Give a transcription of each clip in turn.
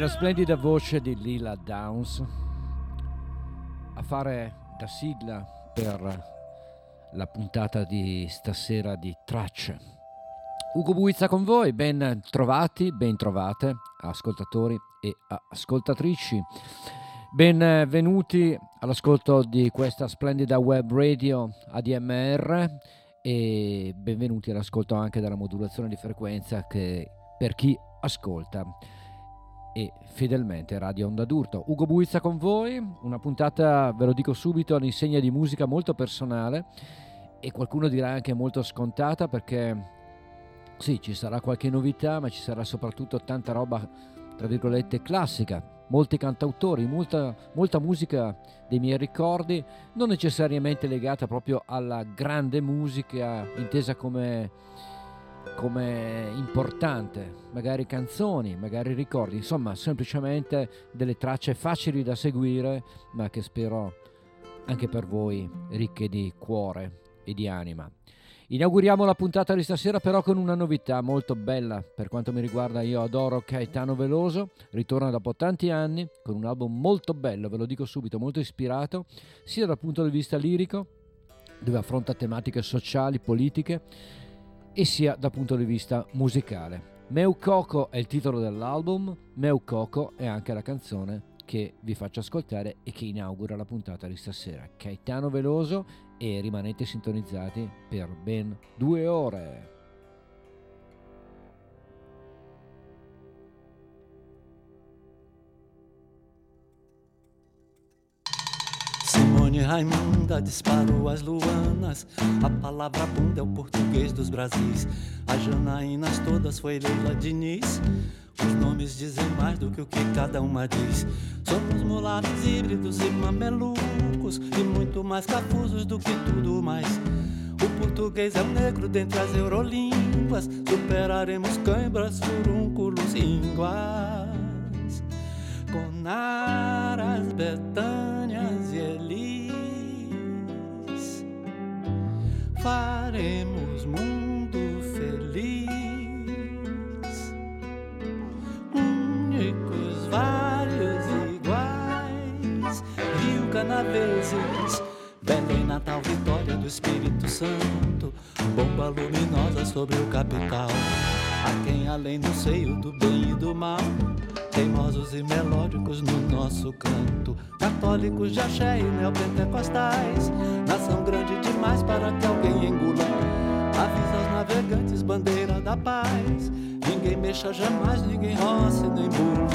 La splendida voce di Lila Downs a fare da sigla per la puntata di stasera di Tracce. Ugo Buizza con voi, ben trovati, ben trovate, ascoltatori e ascoltatrici. Benvenuti all'ascolto di questa splendida web radio ADMR e benvenuti all'ascolto anche della modulazione di frequenza che per chi ascolta e fedelmente Radio Onda d'Urto. Ugo Buizza con voi, una puntata, ve lo dico subito, all'insegna di musica molto personale e qualcuno dirà anche molto scontata perché sì, ci sarà qualche novità, ma ci sarà soprattutto tanta roba, tra virgolette, classica, molti cantautori, molta, molta musica dei miei ricordi, non necessariamente legata proprio alla grande musica intesa come come importante, magari canzoni, magari ricordi, insomma semplicemente delle tracce facili da seguire ma che spero anche per voi ricche di cuore e di anima. Inauguriamo la puntata di stasera però con una novità molto bella per quanto mi riguarda io adoro Caetano Veloso, ritorna dopo tanti anni con un album molto bello, ve lo dico subito, molto ispirato sia dal punto di vista lirico dove affronta tematiche sociali, politiche e sia dal punto di vista musicale. Meu Coco è il titolo dell'album, Meu Coco è anche la canzone che vi faccio ascoltare e che inaugura la puntata di stasera. Caetano Veloso e rimanete sintonizzati per ben due ore. Raimunda disparou as luanas. A palavra bunda é o português dos Brasis. As Janaínas todas foi Leila Diniz. Os nomes dizem mais do que o que cada uma diz. Somos mulatos híbridos e mamelucos. E muito mais cafusos do que tudo mais. O português é o negro dentre as eurolínguas. Superaremos cãibras, furúnculos ínguas. Conaras, Betânias Faremos mundo feliz, únicos, vários iguais. Rio Canaveses, Belém, Natal, Vitória do Espírito Santo. Bomba luminosa sobre o capital. A quem além do seio do bem e do mal teimosos e melódicos no nosso canto. Católicos de axé e neopentecostais, nação grande demais para que alguém engula. Avisa aos navegantes, bandeira da paz. Ninguém mexa jamais, ninguém roce nem burma.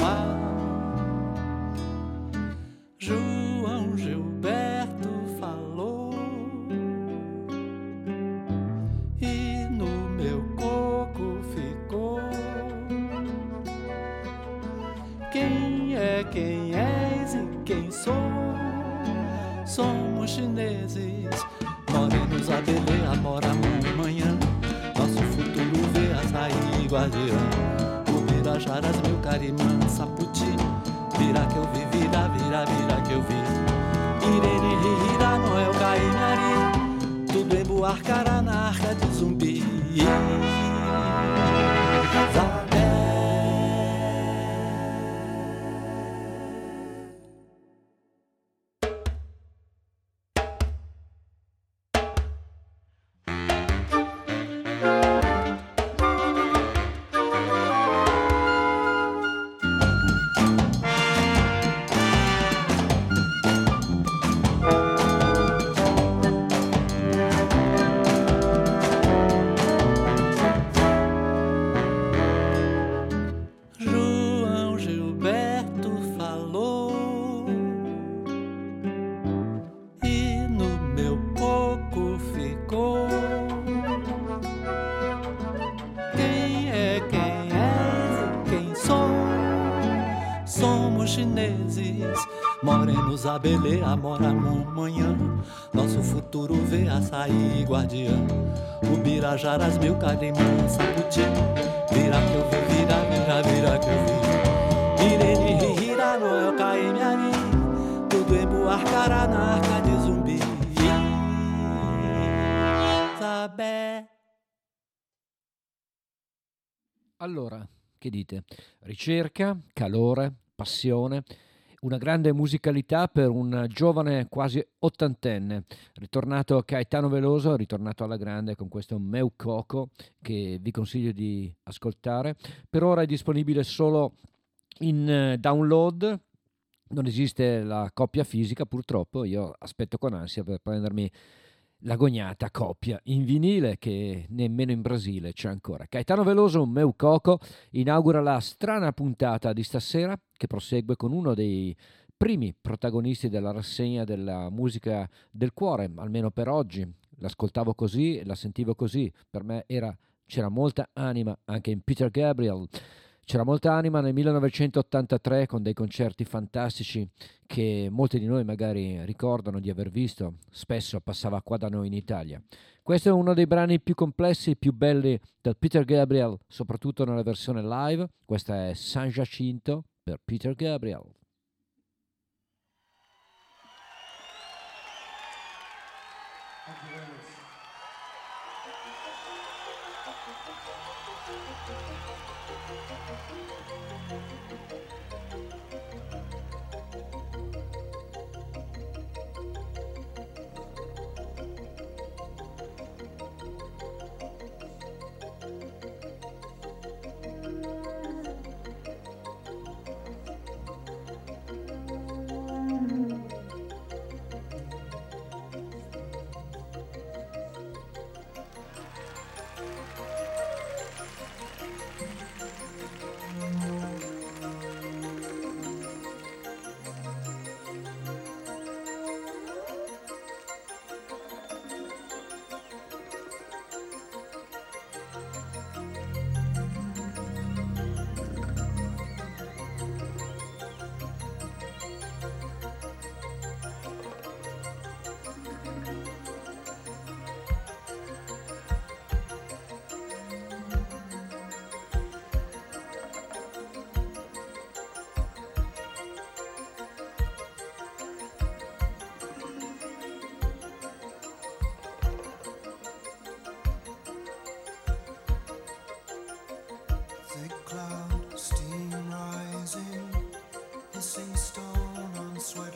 Açaí guardiã. O Birajaras, meu carimã, saputi. Vira que eu vi, vira, vira, vira que eu vi. Irene, Rira, Noel, Caime, Ari. Tudo em Buarcará, na arca de zumbi. Sabé. Allora, Che dite? Ricerca, calore, passione, una grande musicalità per un giovane quasi ottantenne, ritornato Caetano Veloso, ritornato alla grande con questo Meu Coco che vi consiglio di ascoltare. Per ora è disponibile solo in eh, download, non esiste la coppia fisica purtroppo, io aspetto con ansia per prendermi l'agognata coppia in vinile che nemmeno in Brasile c'è ancora. Caetano Veloso, meu coco, inaugura la strana puntata di stasera che prosegue con uno dei primi protagonisti della rassegna della musica del cuore, almeno per oggi. L'ascoltavo così, la sentivo così, per me era, c'era molta anima anche in Peter Gabriel. C'era molta anima nel 1983 con dei concerti fantastici che molti di noi magari ricordano di aver visto, spesso passava qua da noi in Italia. Questo è uno dei brani più complessi e più belli del Peter Gabriel, soprattutto nella versione live. Questa è San Giacinto per Peter Gabriel. sweat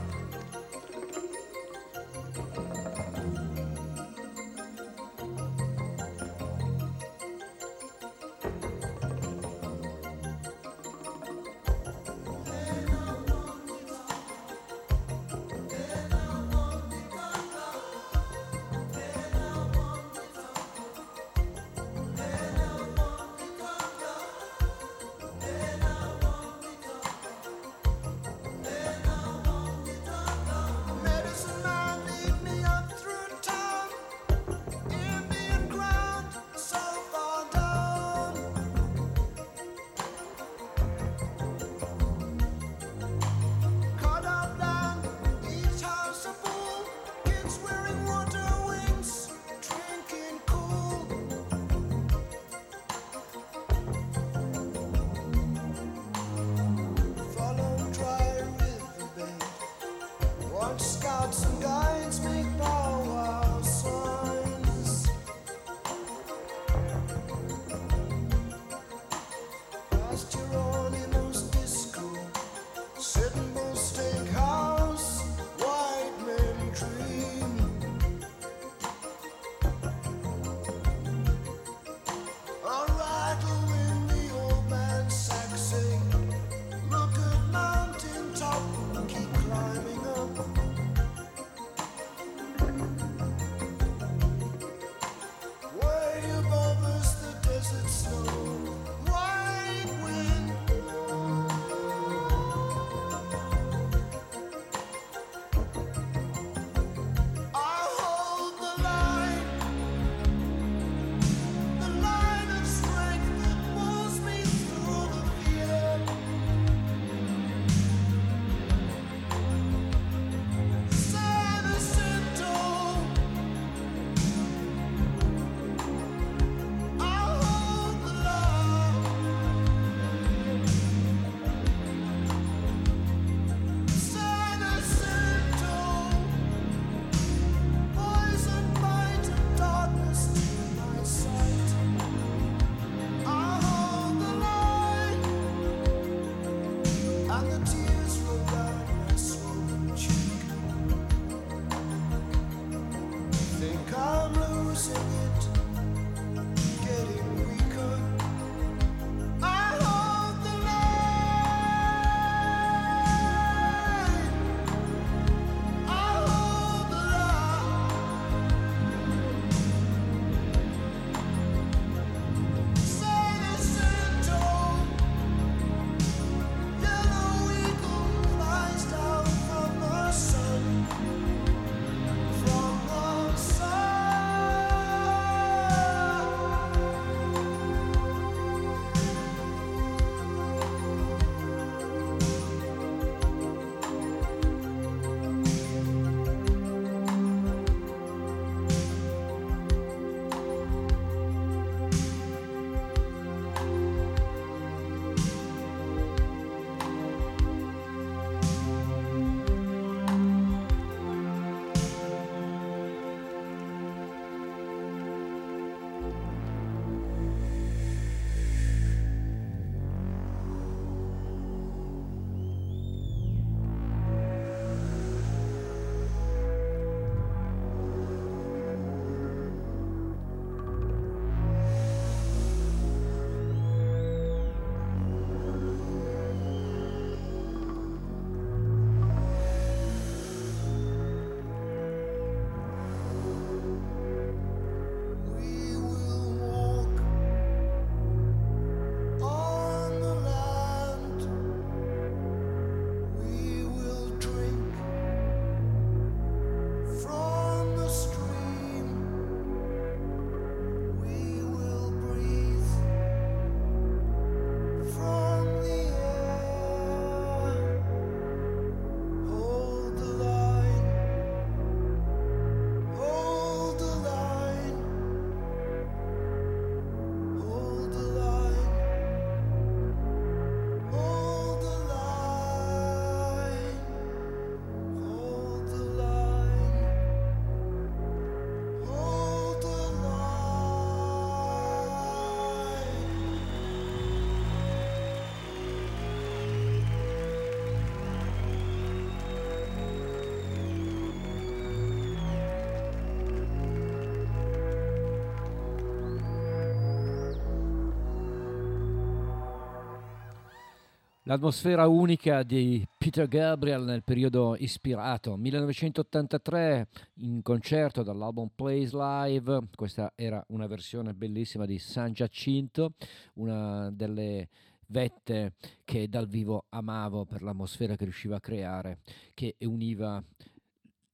L'atmosfera unica di Peter Gabriel nel periodo ispirato, 1983 in concerto dall'album Plays Live, questa era una versione bellissima di San Giacinto, una delle vette che dal vivo amavo per l'atmosfera che riusciva a creare, che univa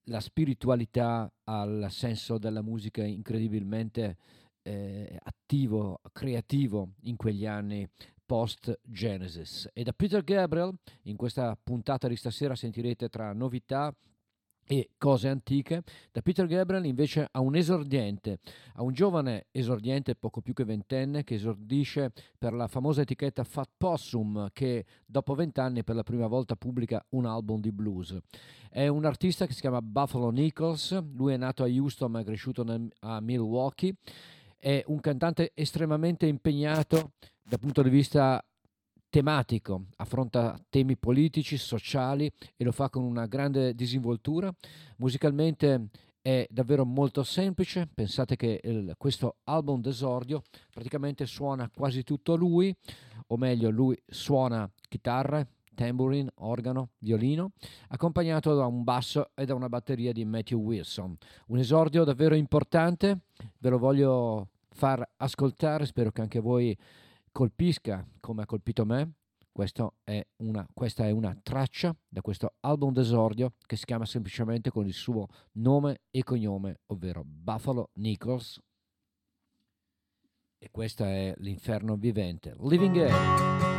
la spiritualità al senso della musica incredibilmente eh, attivo, creativo in quegli anni post Genesis. E da Peter Gabriel, in questa puntata di stasera sentirete tra novità e cose antiche, da Peter Gabriel invece a un esordiente, a un giovane esordiente poco più che ventenne che esordisce per la famosa etichetta Fat Possum che dopo vent'anni per la prima volta pubblica un album di blues. È un artista che si chiama Buffalo Nichols, lui è nato a Houston ma è cresciuto a Milwaukee, è un cantante estremamente impegnato dal punto di vista tematico, affronta temi politici, sociali e lo fa con una grande disinvoltura. Musicalmente è davvero molto semplice, pensate che il, questo album d'esordio praticamente suona quasi tutto lui, o meglio lui suona chitarra, tambourine, organo, violino, accompagnato da un basso e da una batteria di Matthew Wilson. Un esordio davvero importante, ve lo voglio far ascoltare, spero che anche voi colpisca come ha colpito me, è una, questa è una traccia da questo album d'esordio che si chiama semplicemente con il suo nome e cognome, ovvero Buffalo Nichols. E questo è l'inferno vivente. Living Air.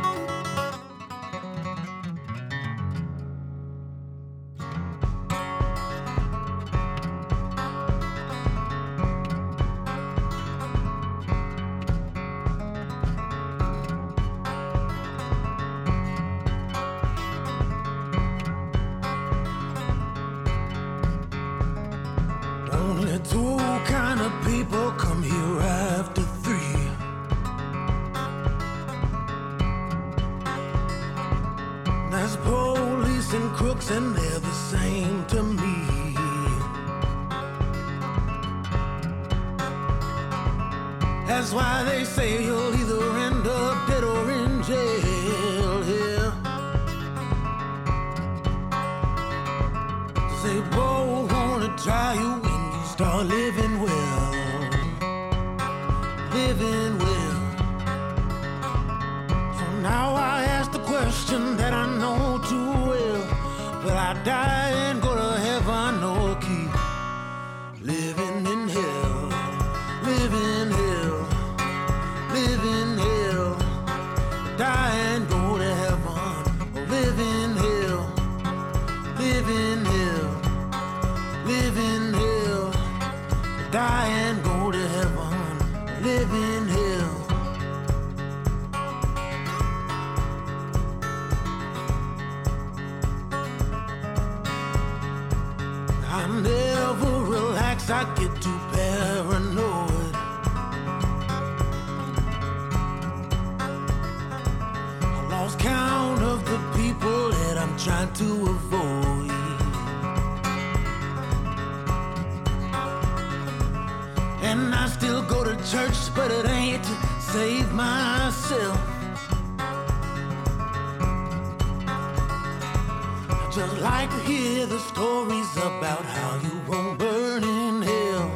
just like to hear the stories about how you won't burn in hell,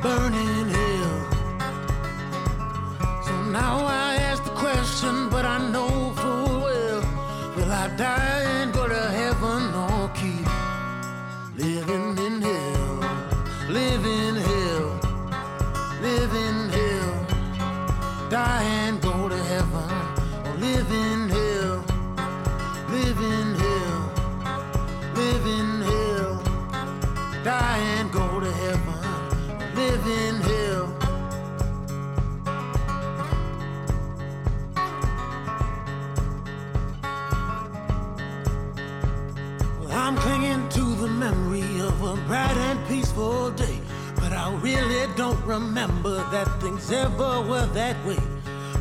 burn in hell. So now I peaceful day. But I really don't remember that things ever were that way.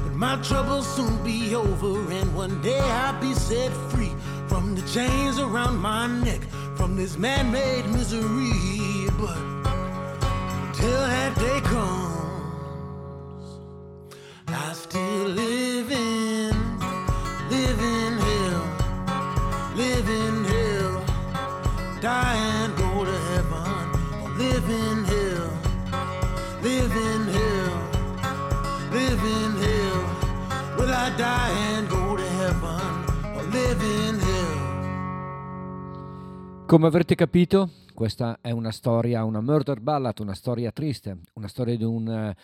But my troubles soon be over, and one day I'll be set free from the chains around my neck, from this man made misery. But until that day comes, Come avrete capito, questa è una storia, una murder ballad, una storia triste, una storia di un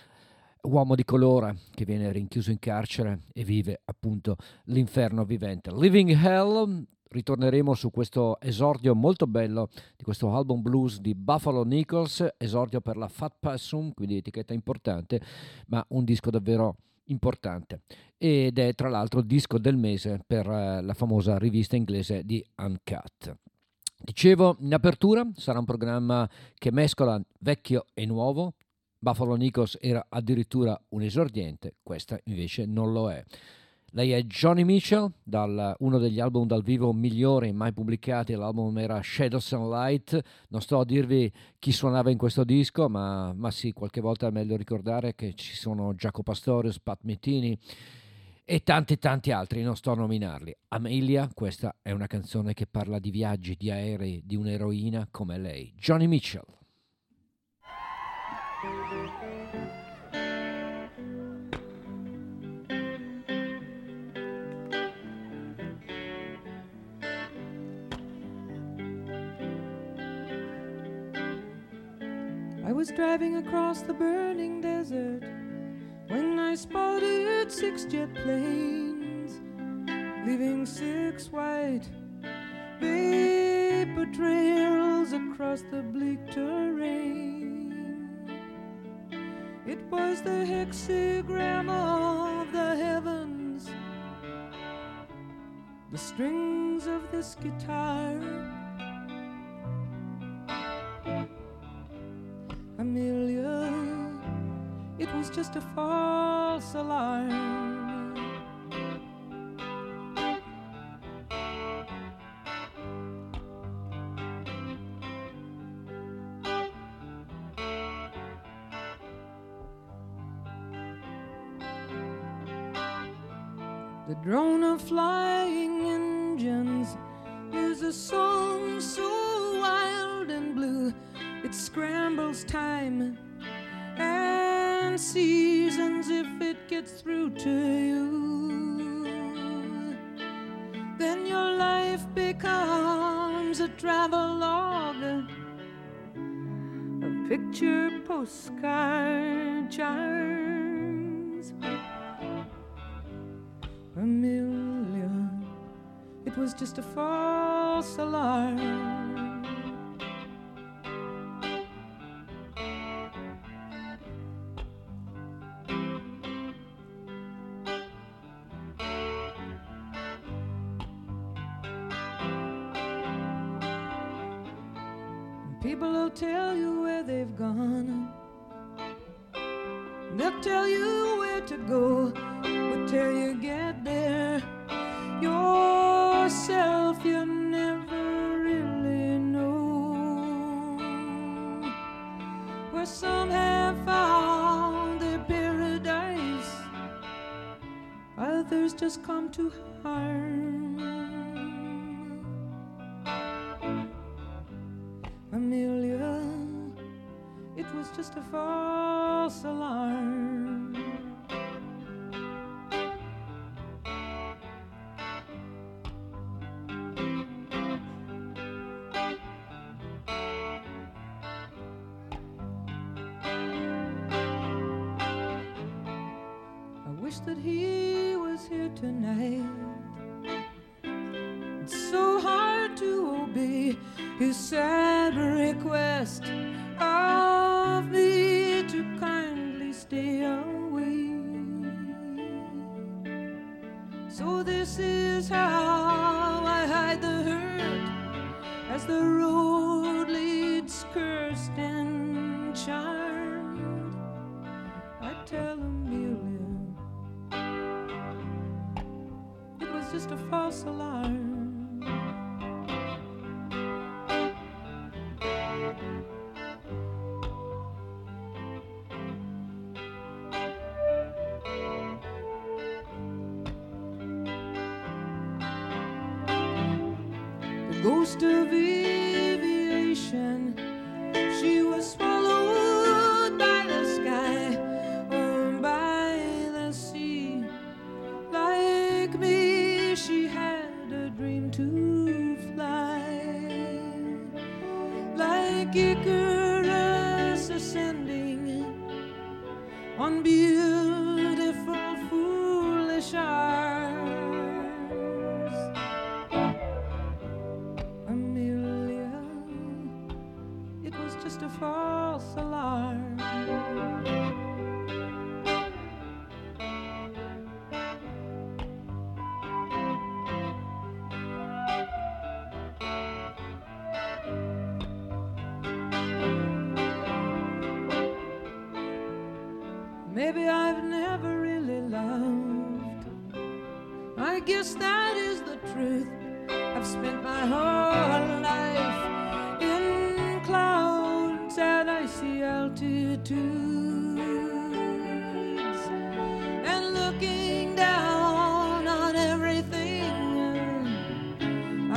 uh, uomo di colore che viene rinchiuso in carcere e vive appunto l'inferno vivente. Living Hell, ritorneremo su questo esordio molto bello di questo album blues di Buffalo Nichols, esordio per la Fat Possum, quindi etichetta importante, ma un disco davvero importante ed è tra l'altro il disco del mese per eh, la famosa rivista inglese di Uncut. Dicevo, in apertura sarà un programma che mescola vecchio e nuovo. Buffalo Nichols era addirittura un esordiente, questa invece non lo è. Lei è Johnny Mitchell, dal, uno degli album dal vivo migliori mai pubblicati, l'album era Shadows and Light. Non sto a dirvi chi suonava in questo disco, ma, ma sì, qualche volta è meglio ricordare che ci sono Jaco Pastorius, Pat Mettini e tanti tanti altri, non sto a nominarli. Amelia, questa è una canzone che parla di viaggi, di aerei, di un'eroina come lei, Johnny Mitchell. I was driving across the burning desert when I spotted six jet planes, leaving six white vapor trails across the bleak terrain. It was the hexagram of the heavens, the strings of this guitar Amelia, it was just a false alarm. The drone of flying engines is a song so wild and blue it scrambles time and seasons if it gets through to you. Then your life becomes a travelogue, a picture postcard charms. A million, it was just a false alarm. His sad request of me to kindly stay away. So this is how I hide the hurt as the road leads cursed and charmed. I tell Amelia it was just a false alarm.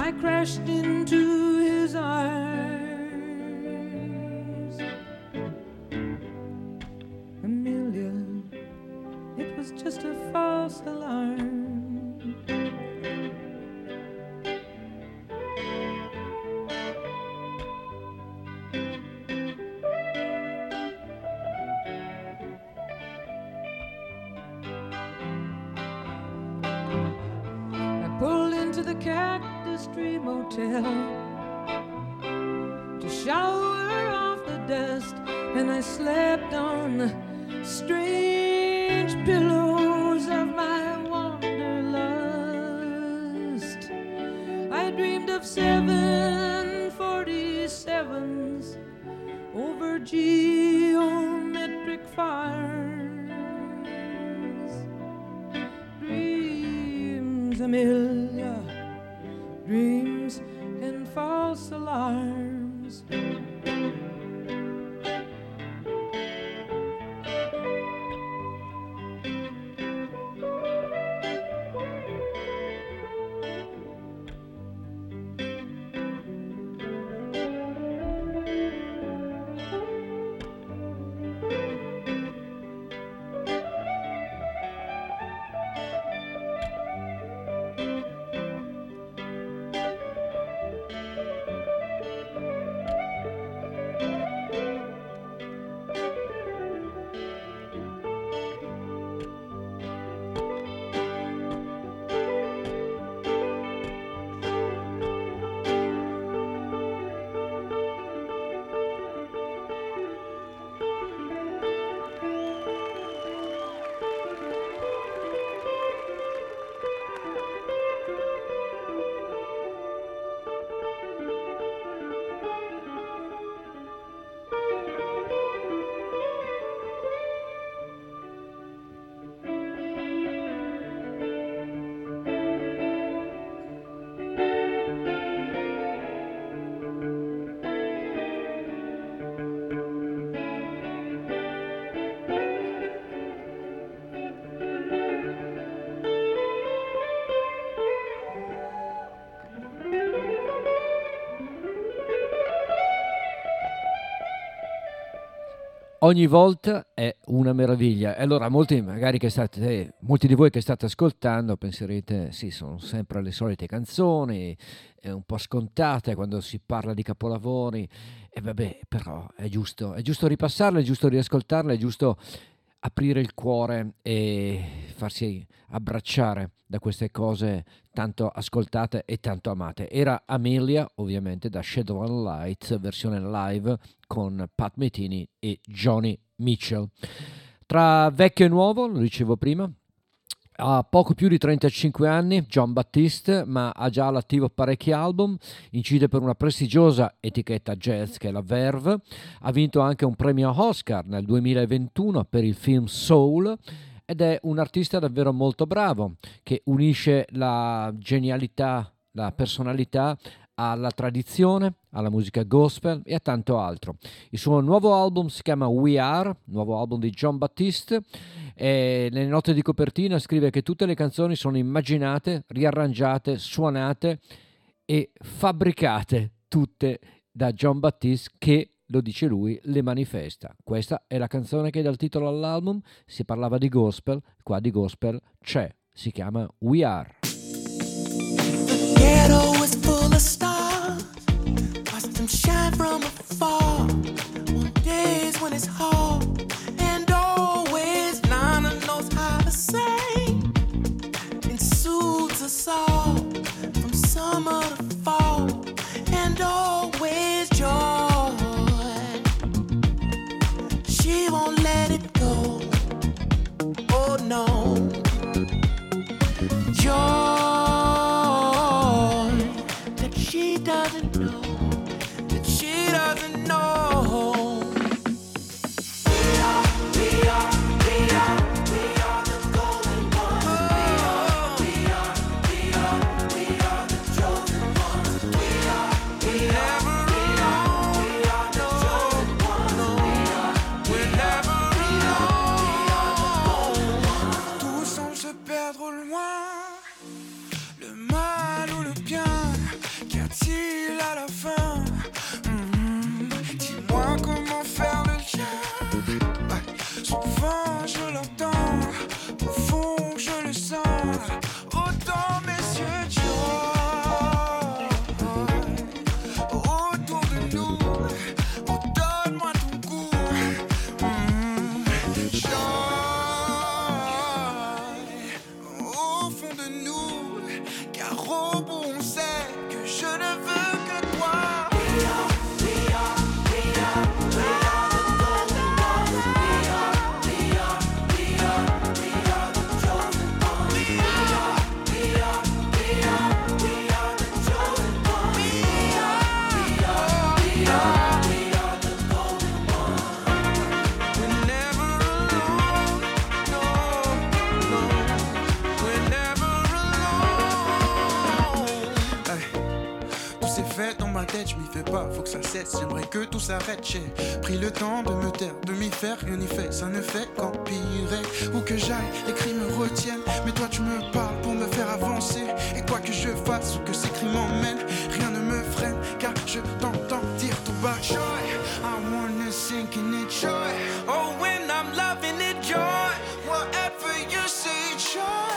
I crashed into his arms. Motel to shower off the dust, and I slept on the strange pillows ogni volta è una meraviglia. E allora molti, magari che state, molti di voi che state ascoltando penserete, sì, sono sempre le solite canzoni, è un po' scontate quando si parla di capolavori, e vabbè, però è giusto, è giusto ripassarle, è giusto riascoltarle, è giusto aprire il cuore e farsi abbracciare da queste cose tanto ascoltate e tanto amate. Era Amelia, ovviamente, da Shadow and Light, versione live con Pat Metini e Johnny Mitchell. Tra vecchio e nuovo, lo dicevo prima, ha poco più di 35 anni, John Battiste, ma ha già all'attivo parecchi album, incide per una prestigiosa etichetta jazz che è la Verve, ha vinto anche un premio Oscar nel 2021 per il film Soul ed è un artista davvero molto bravo che unisce la genialità, la personalità alla tradizione, alla musica gospel e a tanto altro. Il suo nuovo album si chiama We Are, nuovo album di John Battiste e nelle note di copertina scrive che tutte le canzoni sono immaginate, riarrangiate, suonate e fabbricate tutte da John Battiste che lo dice lui, le manifesta. Questa è la canzone che dà il titolo all'album, si parlava di gospel, qua di gospel c'è, si chiama We Are. ghetto is full of stars. Watch them pas, faut que ça cesse. J'aimerais que tout s'arrête. J'ai pris le temps de me taire, de m'y faire, rien n'y fait. Ça ne fait qu'empirer. Où que j'aille, les cris me retiennent. Mais toi, tu me parles pour me faire avancer. Et quoi que je fasse ou que ces cris m'emmènent, rien ne me freine. Car je t'entends dire tout bas, joy. I wanna sink in it, joy. Oh, when I'm loving it, joy. Whatever you say, joy,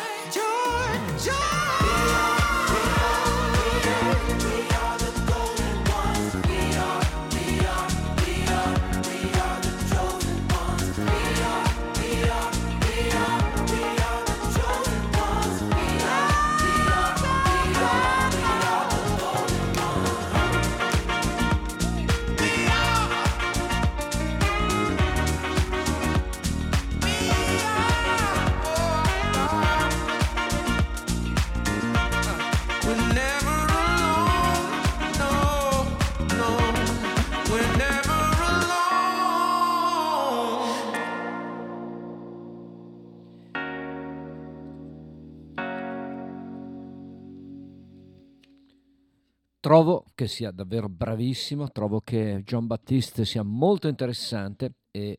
Trovo che sia davvero bravissimo, trovo che John Battiste sia molto interessante e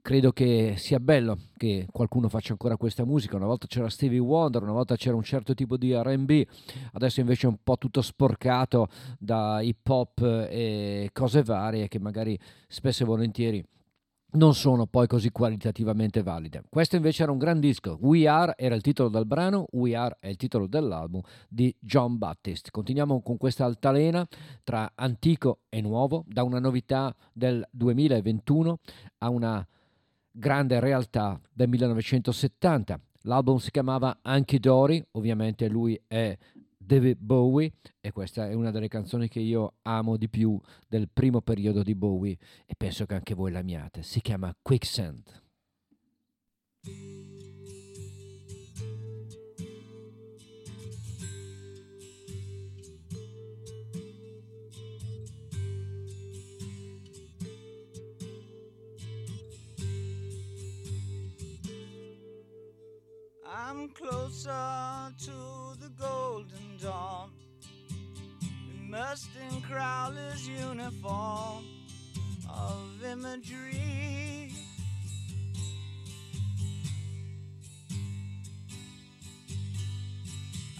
credo che sia bello che qualcuno faccia ancora questa musica. Una volta c'era Stevie Wonder, una volta c'era un certo tipo di RB, adesso invece è un po' tutto sporcato da hip hop e cose varie che magari spesso e volentieri non sono poi così qualitativamente valide. Questo invece era un gran disco. We Are era il titolo del brano, We Are è il titolo dell'album di John Baptist. Continuiamo con questa altalena tra antico e nuovo, da una novità del 2021 a una grande realtà del 1970. L'album si chiamava Anche Dory, ovviamente lui è David Bowie e questa è una delle canzoni che io amo di più del primo periodo di Bowie e penso che anche voi l'amiate. Si chiama Quicksand. I'm closer to the golden dawn. Immersed in Crowler's uniform of imagery.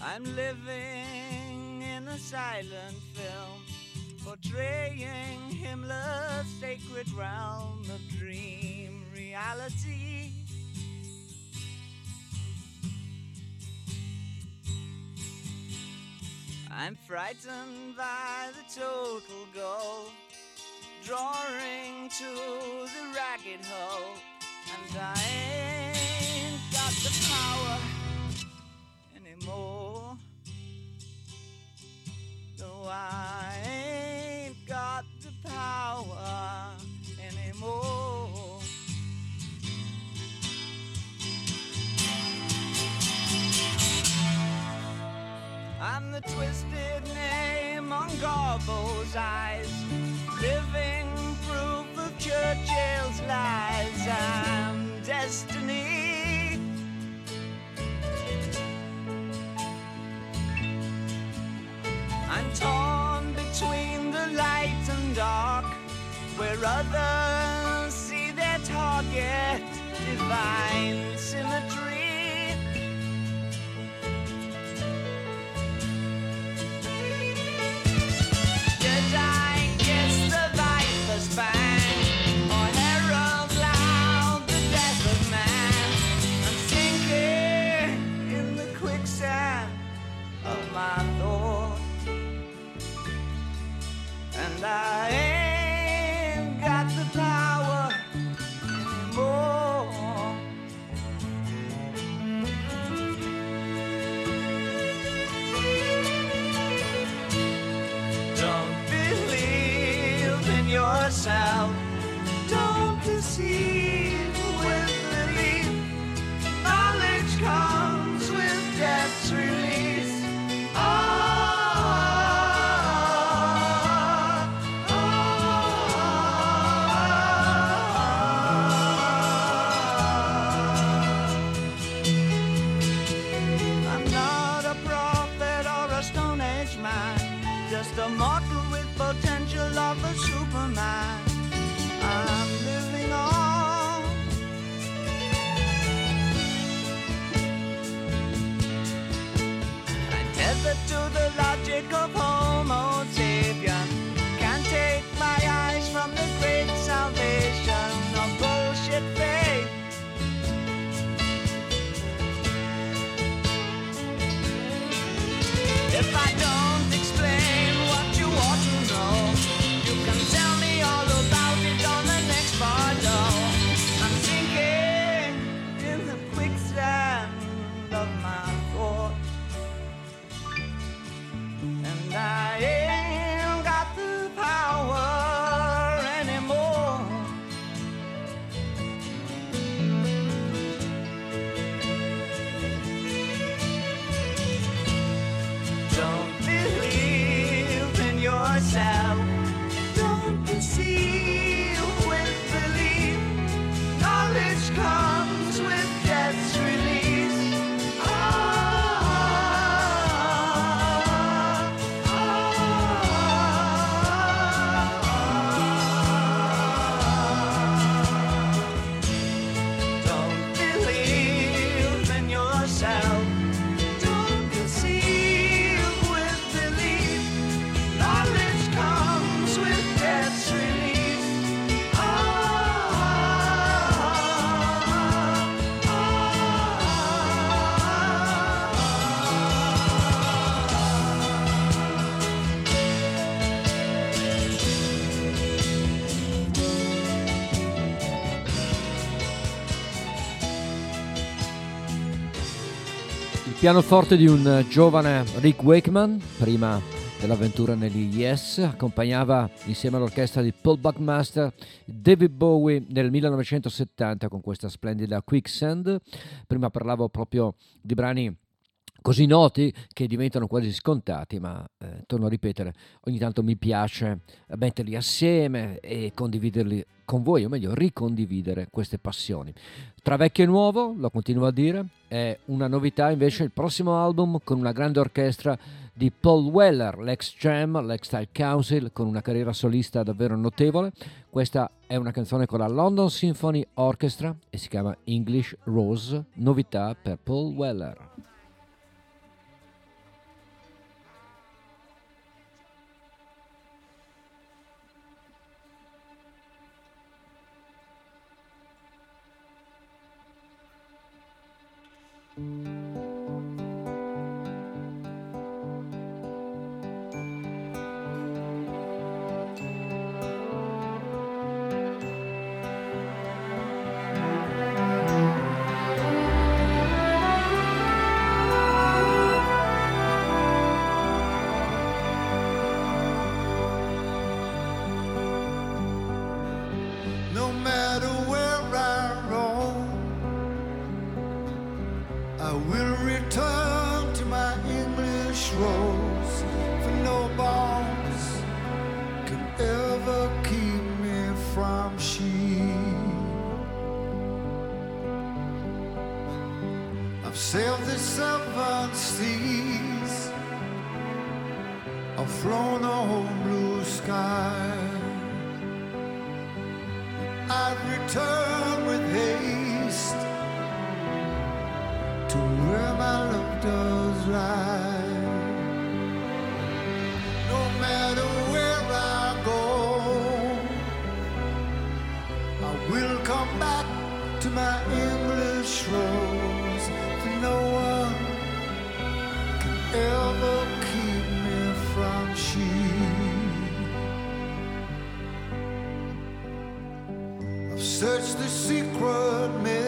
I'm living in a silent film, portraying Himmler's sacred realm of dream reality. I'm frightened by the total goal, drawing to the ragged hole, and I ain't got the power anymore. No, I ain't got the power anymore. The twisted name on Garbo's eyes, living proof of Churchill's lies. I'm destiny. I'm torn between the light and dark, where others see their target, divine symmetry. I pianoforte di un giovane Rick Wakeman, prima dell'avventura negli Yes, accompagnava insieme all'orchestra di Paul Buckmaster David Bowie nel 1970 con questa splendida Quicksand. Prima parlavo proprio di brani così noti che diventano quasi scontati, ma eh, torno a ripetere, ogni tanto mi piace metterli assieme e condividerli con voi, o meglio, ricondividere queste passioni. Tra vecchio e nuovo, lo continuo a dire, è una novità invece il prossimo album con una grande orchestra di Paul Weller, l'ex Jam, l'ex Style Council, con una carriera solista davvero notevole. Questa è una canzone con la London Symphony Orchestra e si chiama English Rose, novità per Paul Weller. No flown whole blue sky. I'd return with haste to where my love does lie. No matter where I go, I will come back to my English rose. No one can ever search the secret.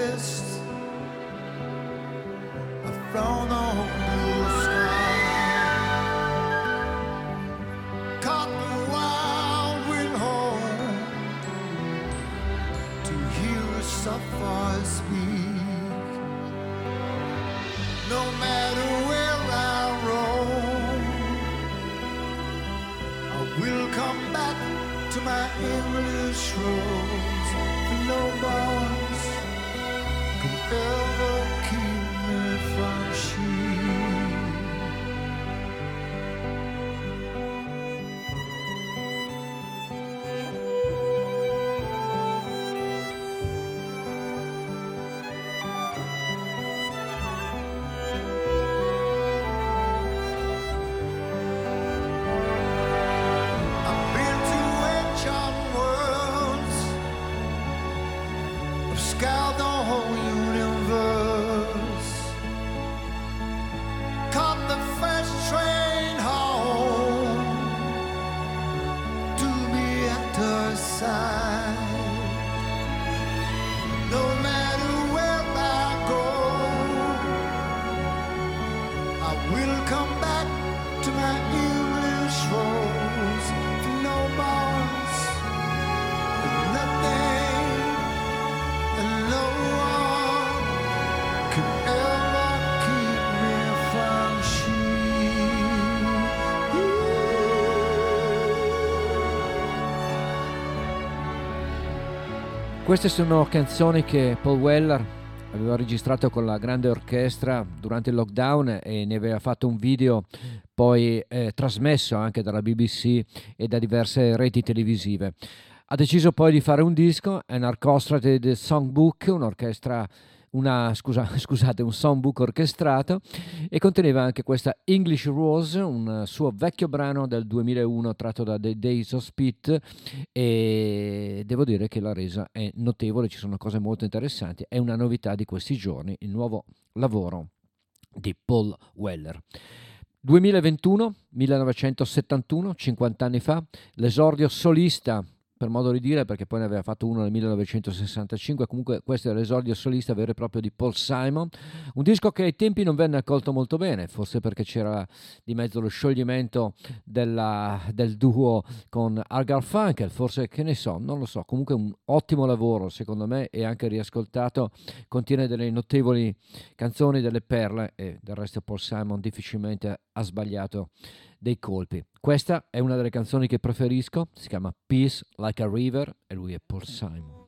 Queste sono canzoni che Paul Weller aveva registrato con la grande orchestra durante il lockdown e ne aveva fatto un video poi eh, trasmesso anche dalla BBC e da diverse reti televisive. Ha deciso poi di fare un disco, An Orchestrated Songbook, un'orchestra una, scusa, scusate, un songbook orchestrato e conteneva anche questa English Rose, un suo vecchio brano del 2001 tratto da The Days of Spit e devo dire che la resa è notevole, ci sono cose molto interessanti, è una novità di questi giorni, il nuovo lavoro di Paul Weller. 2021, 1971, 50 anni fa, l'esordio solista per modo di dire, perché poi ne aveva fatto uno nel 1965, comunque questo è l'esordio solista vero e proprio di Paul Simon, un disco che ai tempi non venne accolto molto bene, forse perché c'era di mezzo lo scioglimento della, del duo con Al Garfunkel, forse che ne so, non lo so, comunque un ottimo lavoro secondo me e anche riascoltato, contiene delle notevoli canzoni, delle perle e del resto Paul Simon difficilmente ha sbagliato dei colpi. Questa è una delle canzoni che preferisco, si chiama Peace Like a River e lui è Paul Simon.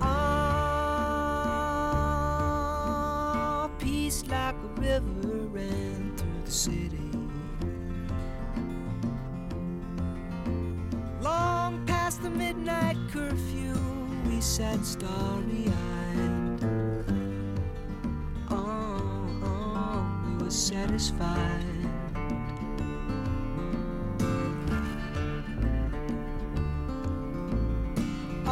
Ah, peace like a river ran through the city. The midnight curfew, we sat starry eyed. Oh, oh, we were satisfied. Oh,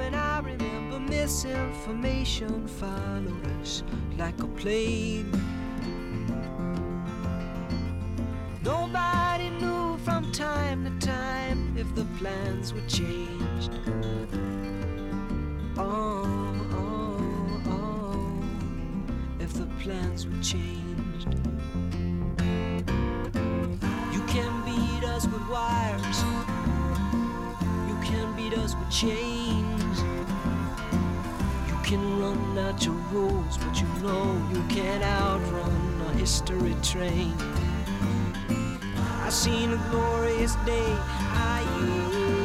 and I remember misinformation followed us like a plague. Plans were changed. Oh, oh, oh, if the plans were changed. You can beat us with wires, you can beat us with chains. You can run out your rules, but you know you can't outrun a history train. Seen a glorious day. I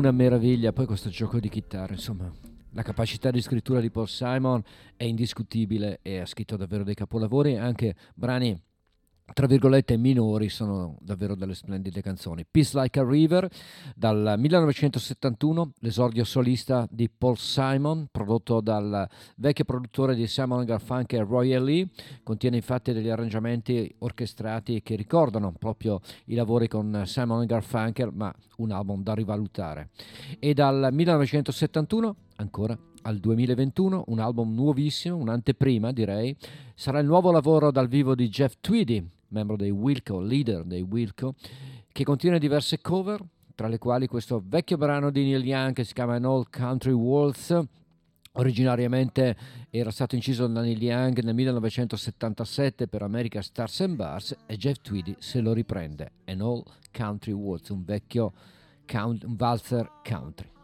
Una meraviglia, poi questo gioco di chitarra, insomma, la capacità di scrittura di Paul Simon è indiscutibile e ha scritto davvero dei capolavori, anche brani tra virgolette minori sono davvero delle splendide canzoni. Peace Like a River dal 1971, l'esordio solista di Paul Simon, prodotto dal vecchio produttore di Simon Garfunkel Roy Lee, contiene infatti degli arrangiamenti orchestrati che ricordano proprio i lavori con Simon Garfunkel, ma un album da rivalutare. E dal 1971 ancora al 2021 un album nuovissimo, un'anteprima direi, sarà il nuovo lavoro dal vivo di Jeff Tweedy, membro dei Wilco, leader dei Wilco, che contiene diverse cover, tra le quali questo vecchio brano di Neil Young che si chiama An Old Country Waltz. Originariamente era stato inciso da Neil Young nel 1977 per America Stars and Bars e Jeff Tweedy se lo riprende. An Old Country Waltz, un vecchio count, un valzer country.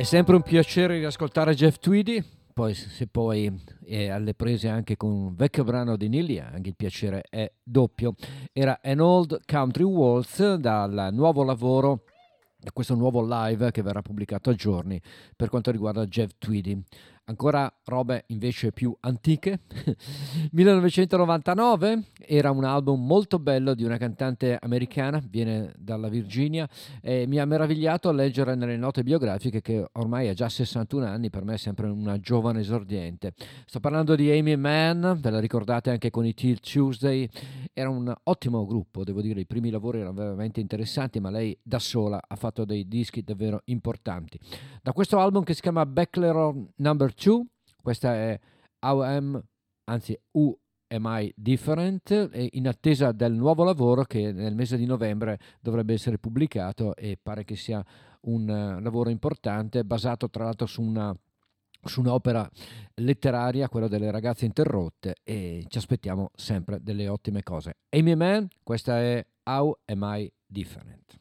È sempre un piacere riascoltare Jeff Tweedy, poi se poi è alle prese anche con un vecchio brano di Neil Young, il piacere è doppio. Era An Old Country Waltz dal nuovo lavoro, da questo nuovo live che verrà pubblicato a giorni per quanto riguarda Jeff Tweedy. Ancora robe invece più antiche. 1999 era un album molto bello di una cantante americana, viene dalla Virginia e mi ha meravigliato a leggere nelle note biografiche che ormai ha già 61 anni, per me è sempre una giovane esordiente. Sto parlando di Amy Mann, ve la ricordate anche con i Till Tuesday, era un ottimo gruppo, devo dire, i primi lavori erano veramente interessanti, ma lei da sola ha fatto dei dischi davvero importanti. Da questo album che si chiama Beckler Number 2, questa è How Am, anzi Who Am I Different, in attesa del nuovo lavoro che nel mese di novembre dovrebbe essere pubblicato e pare che sia un eh, lavoro importante, basato tra l'altro su una su un'opera letteraria, quella delle ragazze interrotte, e ci aspettiamo sempre delle ottime cose. Amy Mann, questa è How Am I Different?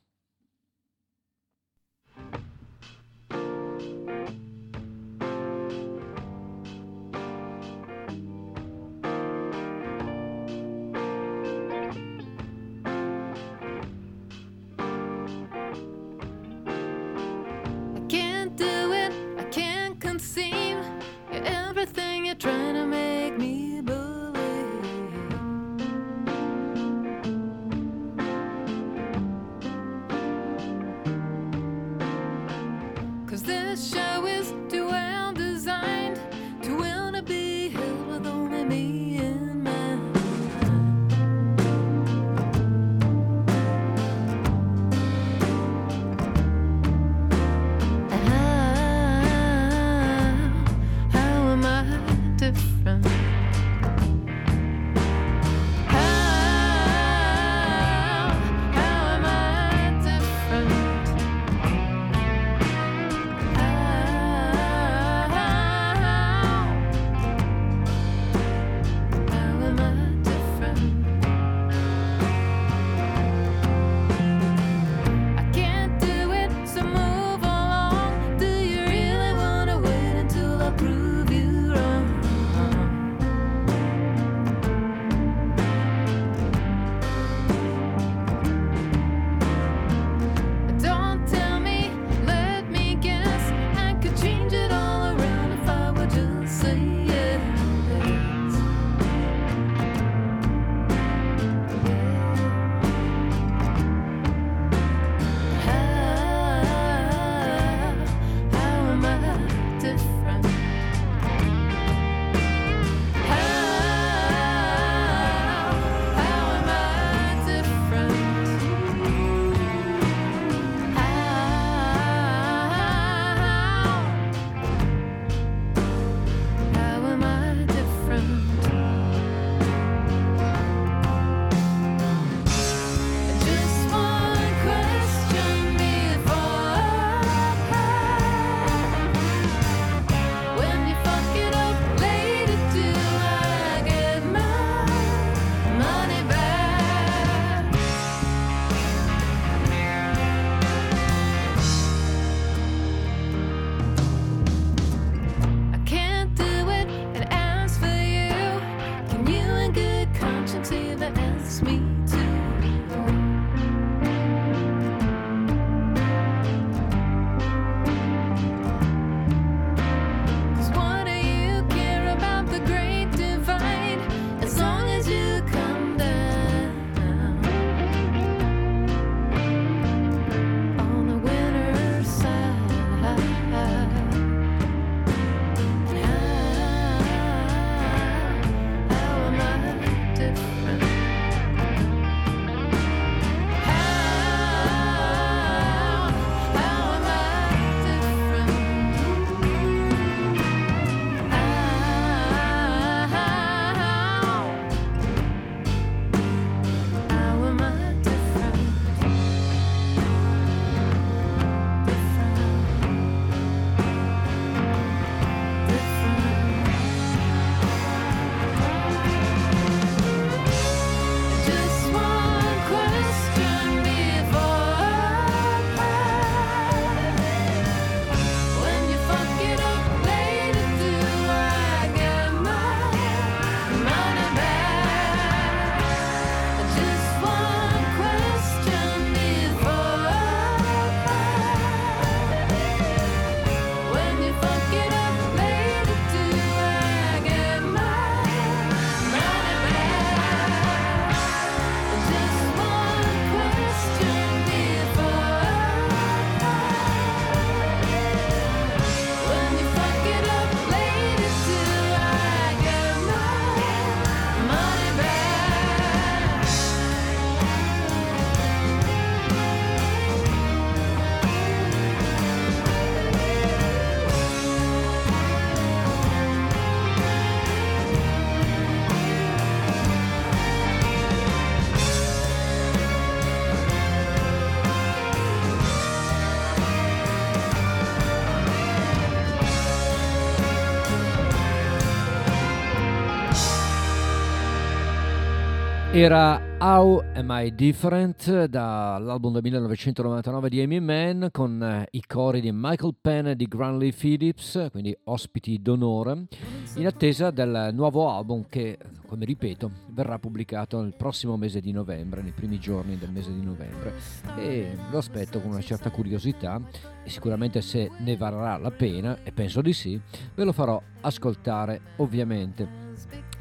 Era How Am I Different dall'album del 1999 di Amy Mann con eh, i cori di Michael Penn e di Granley Phillips, quindi ospiti d'onore, in attesa del nuovo album che, come ripeto, verrà pubblicato nel prossimo mese di novembre, nei primi giorni del mese di novembre e lo aspetto con una certa curiosità e sicuramente se ne varrà la pena, e penso di sì, ve lo farò ascoltare ovviamente.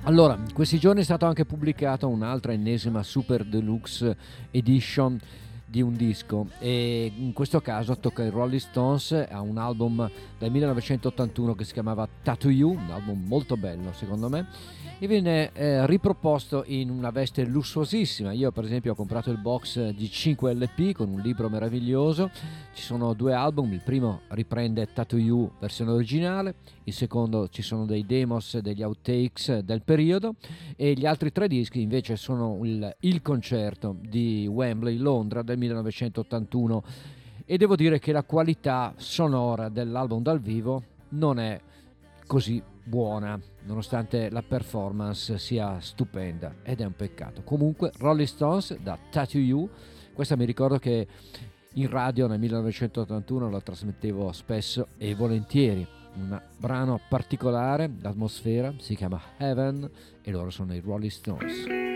Allora, questi giorni è stata anche pubblicata un'altra ennesima Super Deluxe Edition di un disco e in questo caso tocca ai Rolling Stones a un album del 1981 che si chiamava Tattoo You, un album molto bello secondo me e viene eh, riproposto in una veste lussuosissima. Io per esempio ho comprato il box di 5 LP con un libro meraviglioso, ci sono due album, il primo riprende Tattoo You versione originale, il secondo ci sono dei demos, degli outtakes del periodo e gli altri tre dischi invece sono il, il concerto di Wembley, Londra del 1981 e devo dire che la qualità sonora dell'album dal vivo non è così buona, nonostante la performance sia stupenda ed è un peccato. Comunque, Rolling Stones da Tattoo You, questa mi ricordo che in radio nel 1981 la trasmettevo spesso e volentieri. Un brano particolare, l'atmosfera, si chiama Heaven e loro sono i Rolling Stones.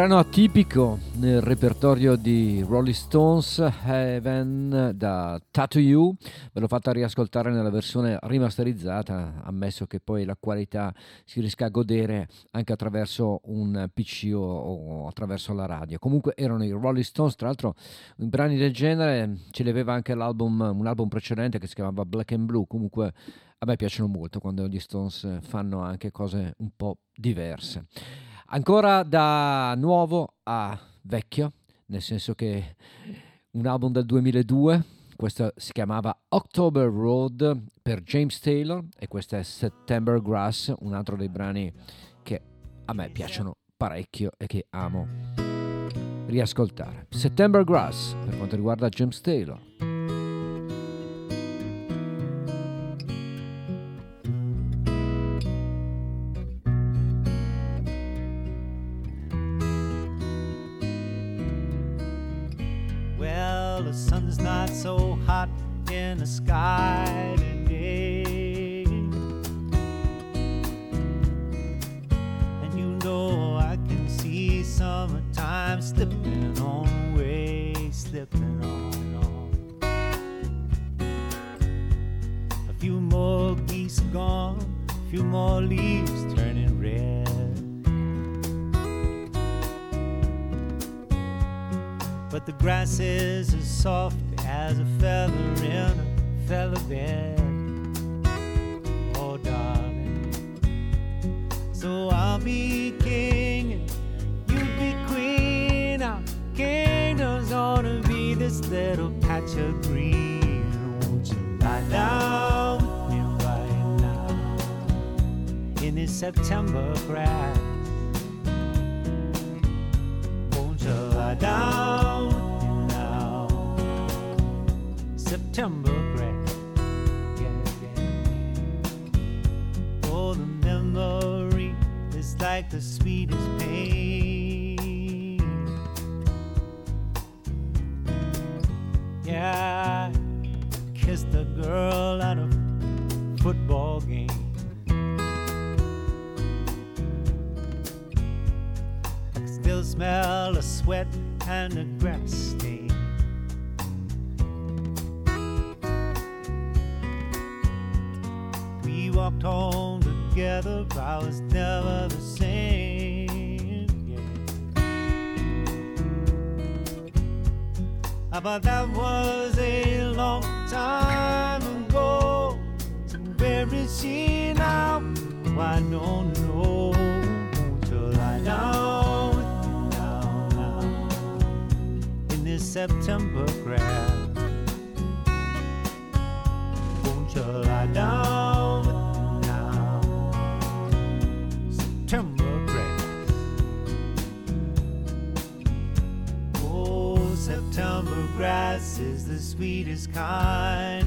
Brano atipico nel repertorio di Rolling Stones, Heaven da Tattoo You, ve l'ho fatta riascoltare nella versione rimasterizzata, ammesso che poi la qualità si riesca a godere anche attraverso un PC o, attraverso la radio. Comunque erano i Rolling Stones, tra l'altro in brani del genere ce li aveva anche l'album, un album precedente che si chiamava Black and Blue, comunque a me piacciono molto quando gli Stones fanno anche cose un po' diverse. Ancora da nuovo a vecchio, nel senso che un album del 2002, questo si chiamava October Road per James Taylor e questo è September Grass, un altro dei brani che a me piacciono parecchio e che amo riascoltare. September Grass per quanto riguarda James Taylor. Sky today. And you know I can see summertime slipping on away, slipping on and on. A few more geese gone, a few more leaves turning red. But the grass is as soft as a feather in a Oh, darling. So I'll be king and you be queen. Our kingdom's gonna be this little patch of green. Won't you lie down with me right now in this September grass? Won't you lie down? September the sweetest pain. Yeah, I kissed a girl at a football game. I still smell the sweat and the grass together, I was never the same. Yeah. Ah, But that was a long time ago. So where is she now? Oh, I don't know. Down with me now, now in this September grass? Won't you lie down grass is the sweetest kind.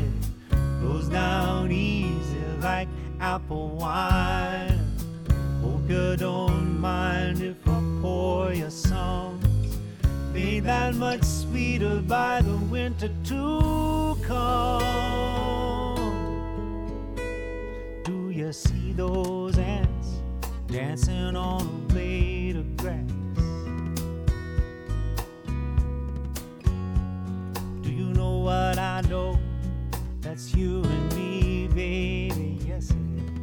It goes down easy like apple wine. Hope you don't mind if I pour your songs. Made that much sweeter by the winter to come. Do you see those ants dancing on a blade of grass? What I know? That's you and me, baby. Yes, it is.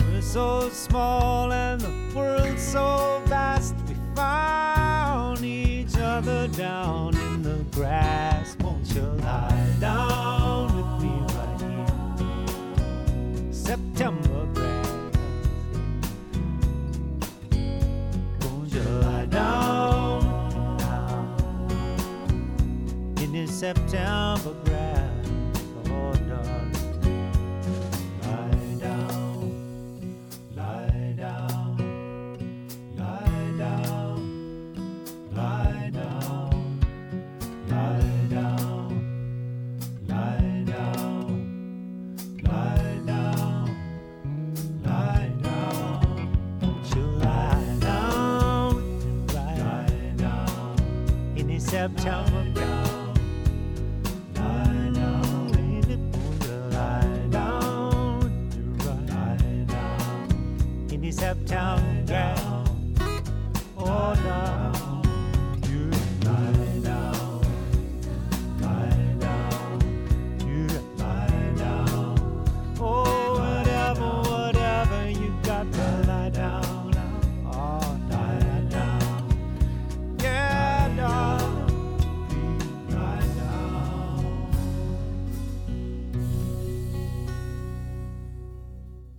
We're so small and the world's so vast. We found September grass.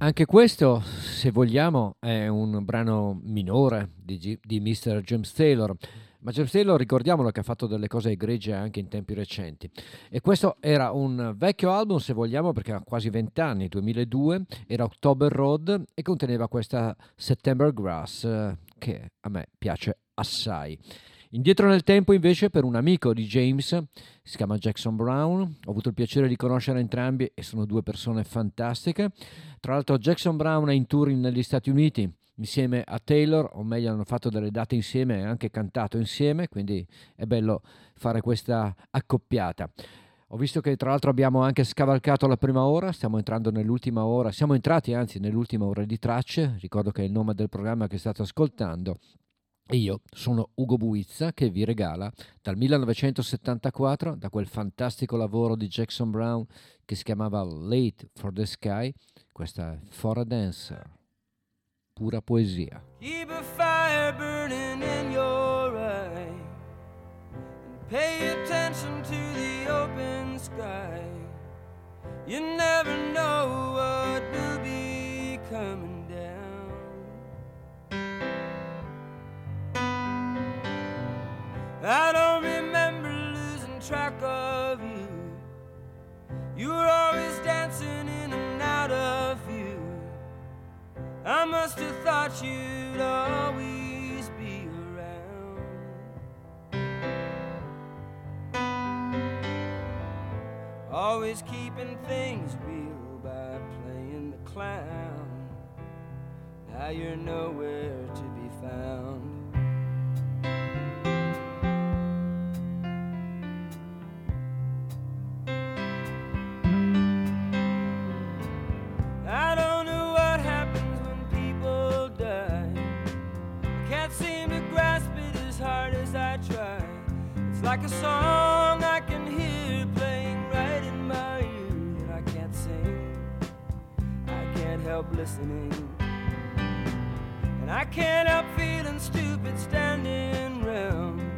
Anche questo, se vogliamo, è un brano minore di, G- di Mr. James Taylor. Ma James Taylor, ricordiamolo che ha fatto delle cose egregie anche in tempi recenti. E questo era un vecchio album, se vogliamo, perché ha quasi 20 anni, 2002, era October Road e conteneva questa September Grass, eh, che a me piace assai. Indietro nel tempo invece per un amico di James, si chiama Jackson Brown, ho avuto il piacere di conoscere entrambi e sono due persone fantastiche. Tra l'altro Jackson Brown è in tour negli Stati Uniti insieme a Taylor, o meglio hanno fatto delle date insieme e anche cantato insieme, quindi è bello fare questa accoppiata. Ho visto che tra l'altro abbiamo anche scavalcato la prima ora, stiamo entrando nell'ultima ora, siamo entrati anzi nell'ultima ora di tracce, ricordo che è il nome del programma che state ascoltando. Io sono Ugo Buizza che vi regala dal 1974, da quel fantastico lavoro di Jackson Brown che si chiamava Late for the Sky, questa For a Dancer, pura poesia. Keep a fire burning in your eye. Pay attention to the open sky. You never know what will be coming I don't remember losing track of you. You were always dancing in and out of view. I must have thought you'd always be around. Always keeping things real by playing the clown. Now you're nowhere to be found. Song I can hear playing right in my ear that I can't sing. I can't help listening. And I can't help feeling stupid standing round.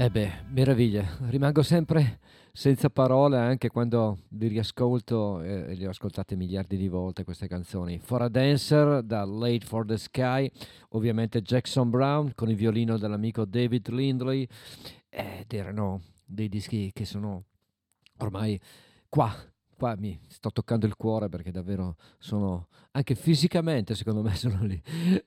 Eh beh, meraviglia, rimango sempre senza parole anche quando li riascolto eh, e le ho ascoltate miliardi di volte queste canzoni. For a Dancer da Late for the Sky, ovviamente Jackson Brown con il violino dell'amico David Lindley. Ed erano dei dischi che sono ormai qua, qua mi sto toccando il cuore perché davvero sono anche fisicamente secondo me sono lì.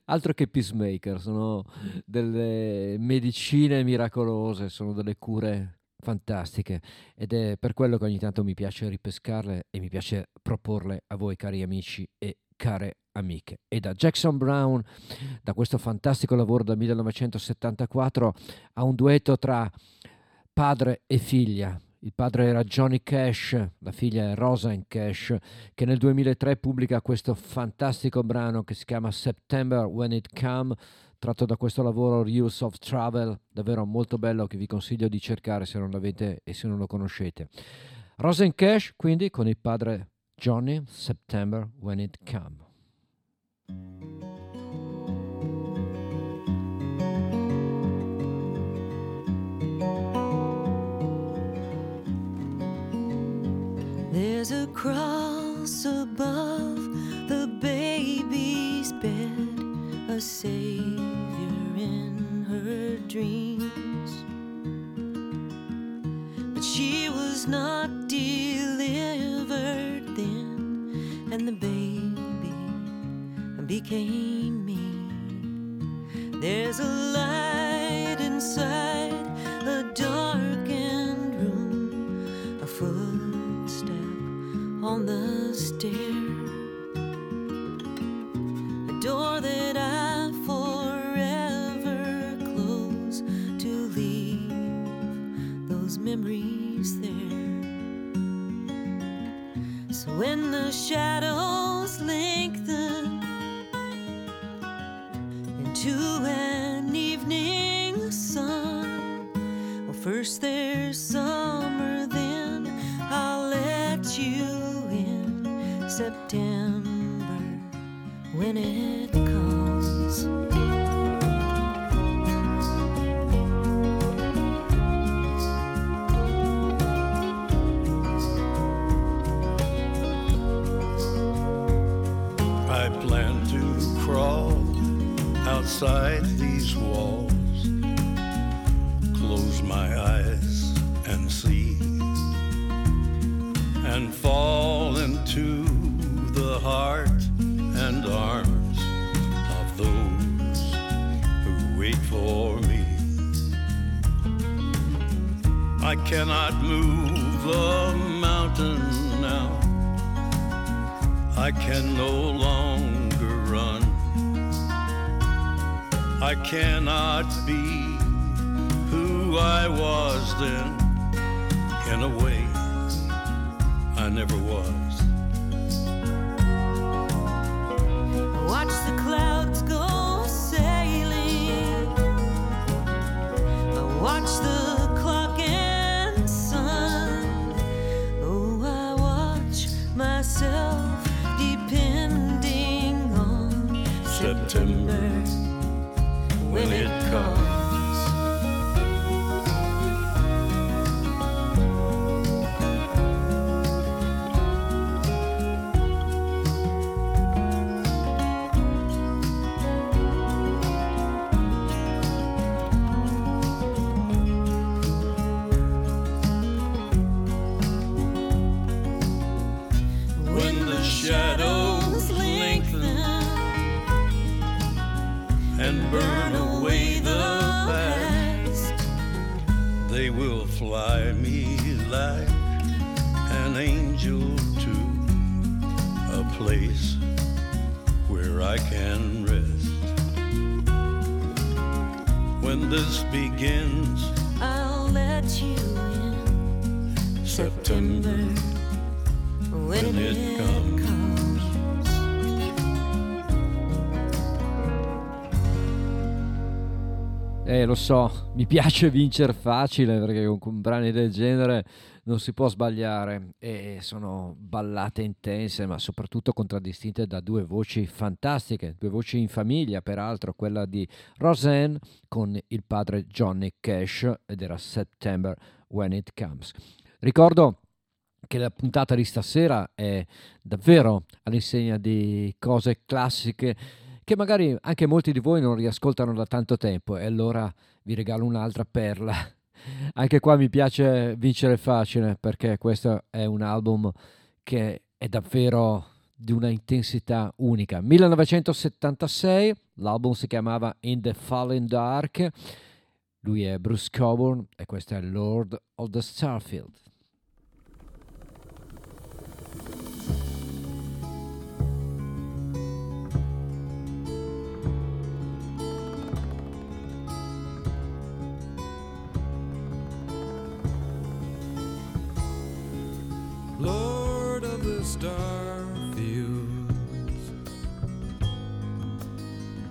Altro che peacemaker sono delle medicine miracolose sono delle cure fantastiche. Ed è per quello che ogni tanto mi piace ripescarle e mi piace proporle a voi cari amici e care amiche. E da Jackson Brown da questo fantastico lavoro del 1974 a un duetto tra padre e figlia il padre era Johnny Cash, la figlia è Rosanne Cash, che nel 2003 pubblica questo fantastico brano che si chiama September When It Come, tratto da questo lavoro Reuse of Travel, davvero molto bello che vi consiglio di cercare se non l'avete e se non lo conoscete. Rosanne Cash, quindi con il padre Johnny, September When It Come. There's a cross above the baby's bed, a savior in her dreams. But she was not delivered then, and the baby became me. There's a light inside a darkened on the stair, a door that I forever close to leave those memories there. So when the shadows lengthen into an evening sun. Well, first there's summer, September when it comes. I plan to crawl outside these walls, close my eyes and see, and fall for me. I cannot move a mountain now. I can no longer run. I cannot be who I was then. In a way, I never was. Watch the and burn away the past. They will fly me like an angel to a place where I can rest. When this begins, I'll let you in September, when, when it comes. Eh, lo so, mi piace vincere facile perché con, con brani del genere non si può sbagliare e sono ballate intense ma soprattutto contraddistinte da due voci fantastiche, due voci in famiglia peraltro, quella di Roseanne con il padre Johnny Cash ed era September When It Comes. Ricordo che la puntata di stasera è davvero all'insegna di cose classiche che magari anche molti di voi non riascoltano da tanto tempo e allora vi regalo un'altra perla. Anche qua mi piace vincere facile perché questo è un album che è davvero di una intensità unica. 1976, l'album si chiamava In the Fallen Dark, lui è Bruce Coburn e questo è Lord of the Starfield. Starfields,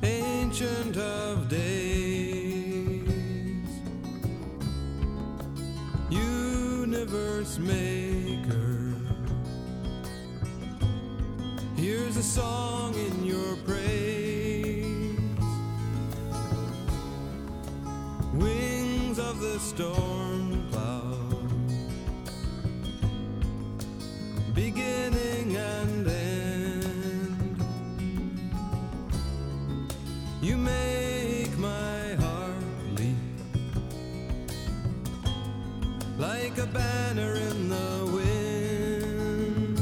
Ancient of Days, Universe Maker. Here's a song in your praise. Wings of the storm beginning and end. You make my heart leap like a banner in the wind.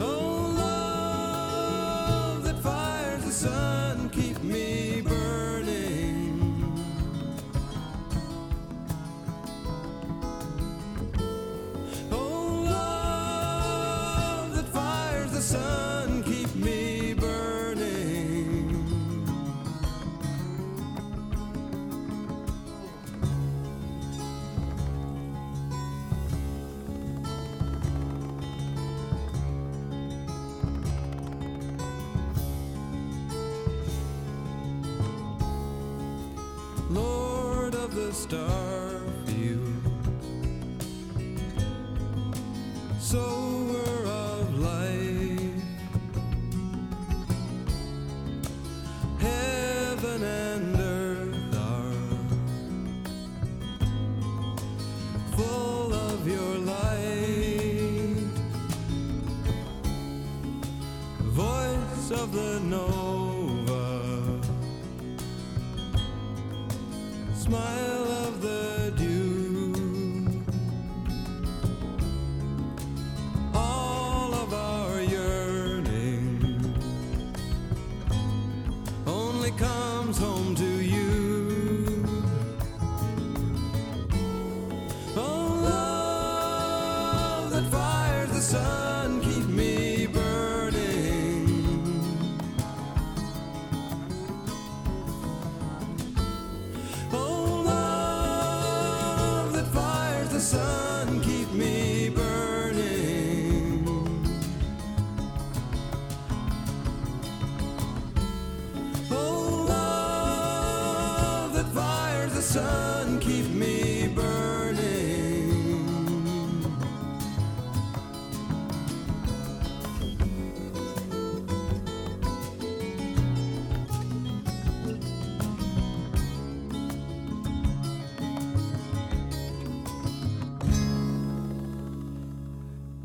Oh, love that fires the sun, of the Starfield, sower of life, heaven and earth are full of your light, voice of the Nova,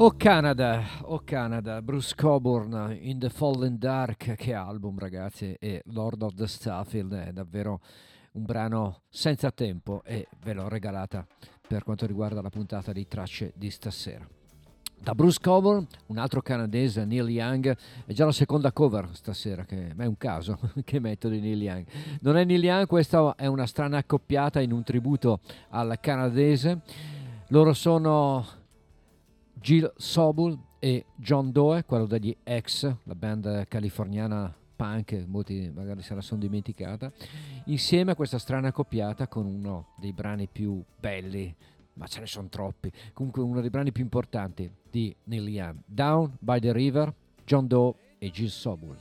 Oh Canada, oh Canada, Bruce Coburn, In the Fallen Dark, che album ragazzi, e Lord of the Starfield è davvero un brano senza tempo e ve l'ho regalata per quanto riguarda la puntata di tracce di stasera. Da Bruce Coburn, un altro canadese, Neil Young, è già la seconda cover stasera, che è un caso che metto di Neil Young. Non è Neil Young, questa è una strana accoppiata in un tributo al canadese. Loro sono Jill Sobul e John Doe, quello degli X, la band californiana punk, molti magari se la sono dimenticata, insieme a questa strana accoppiata con uno dei brani più belli ma ce ne sono troppi. Comunque uno dei brani più importanti di Neil Young, Down by the River, John Doe e Jill Sobul.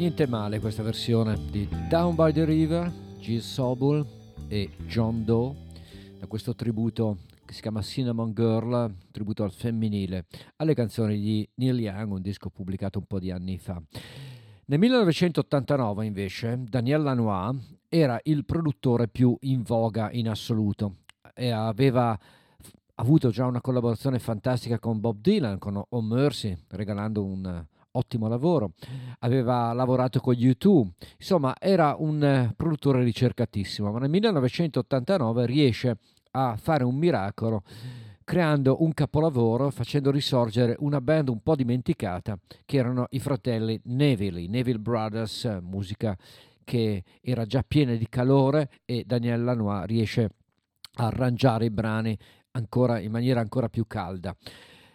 Niente male questa versione di Down by the River, Gil Sobul e John Doe, da questo tributo che si chiama Cinnamon Girl, tributo al femminile, alle canzoni di Neil Young, un disco pubblicato un po' di anni fa. Nel 1989 invece Daniel Lanois era il produttore più in voga in assoluto e aveva avuto già una collaborazione fantastica con Bob Dylan, con Oh Mercy, regalando un ottimo lavoro. Aveva lavorato con U2, insomma era un eh, produttore ricercatissimo, ma nel 1989 riesce a fare un miracolo creando un capolavoro, facendo risorgere una band un po' dimenticata, che erano i fratelli Neville, Neville Brothers, eh, musica che era già piena di calore e Daniel Lanois riesce a arrangiare i brani ancora in maniera ancora più calda.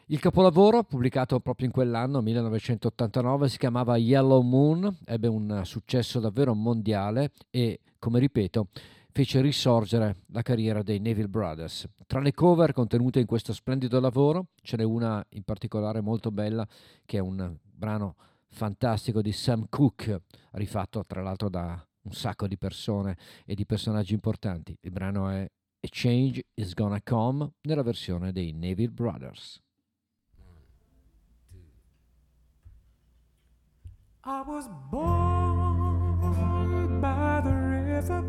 Il capolavoro, pubblicato proprio in quell'anno, 1989, si chiamava Yellow Moon, ebbe un successo davvero mondiale e, come ripeto, fece risorgere la carriera dei Neville Brothers. Tra le cover contenute in questo splendido lavoro, ce n'è una in particolare molto bella, che è un brano fantastico di Sam Cooke, rifatto tra l'altro da un sacco di persone e di personaggi importanti. Il brano è A Change is Gonna Come nella versione dei Neville Brothers. I was born by the river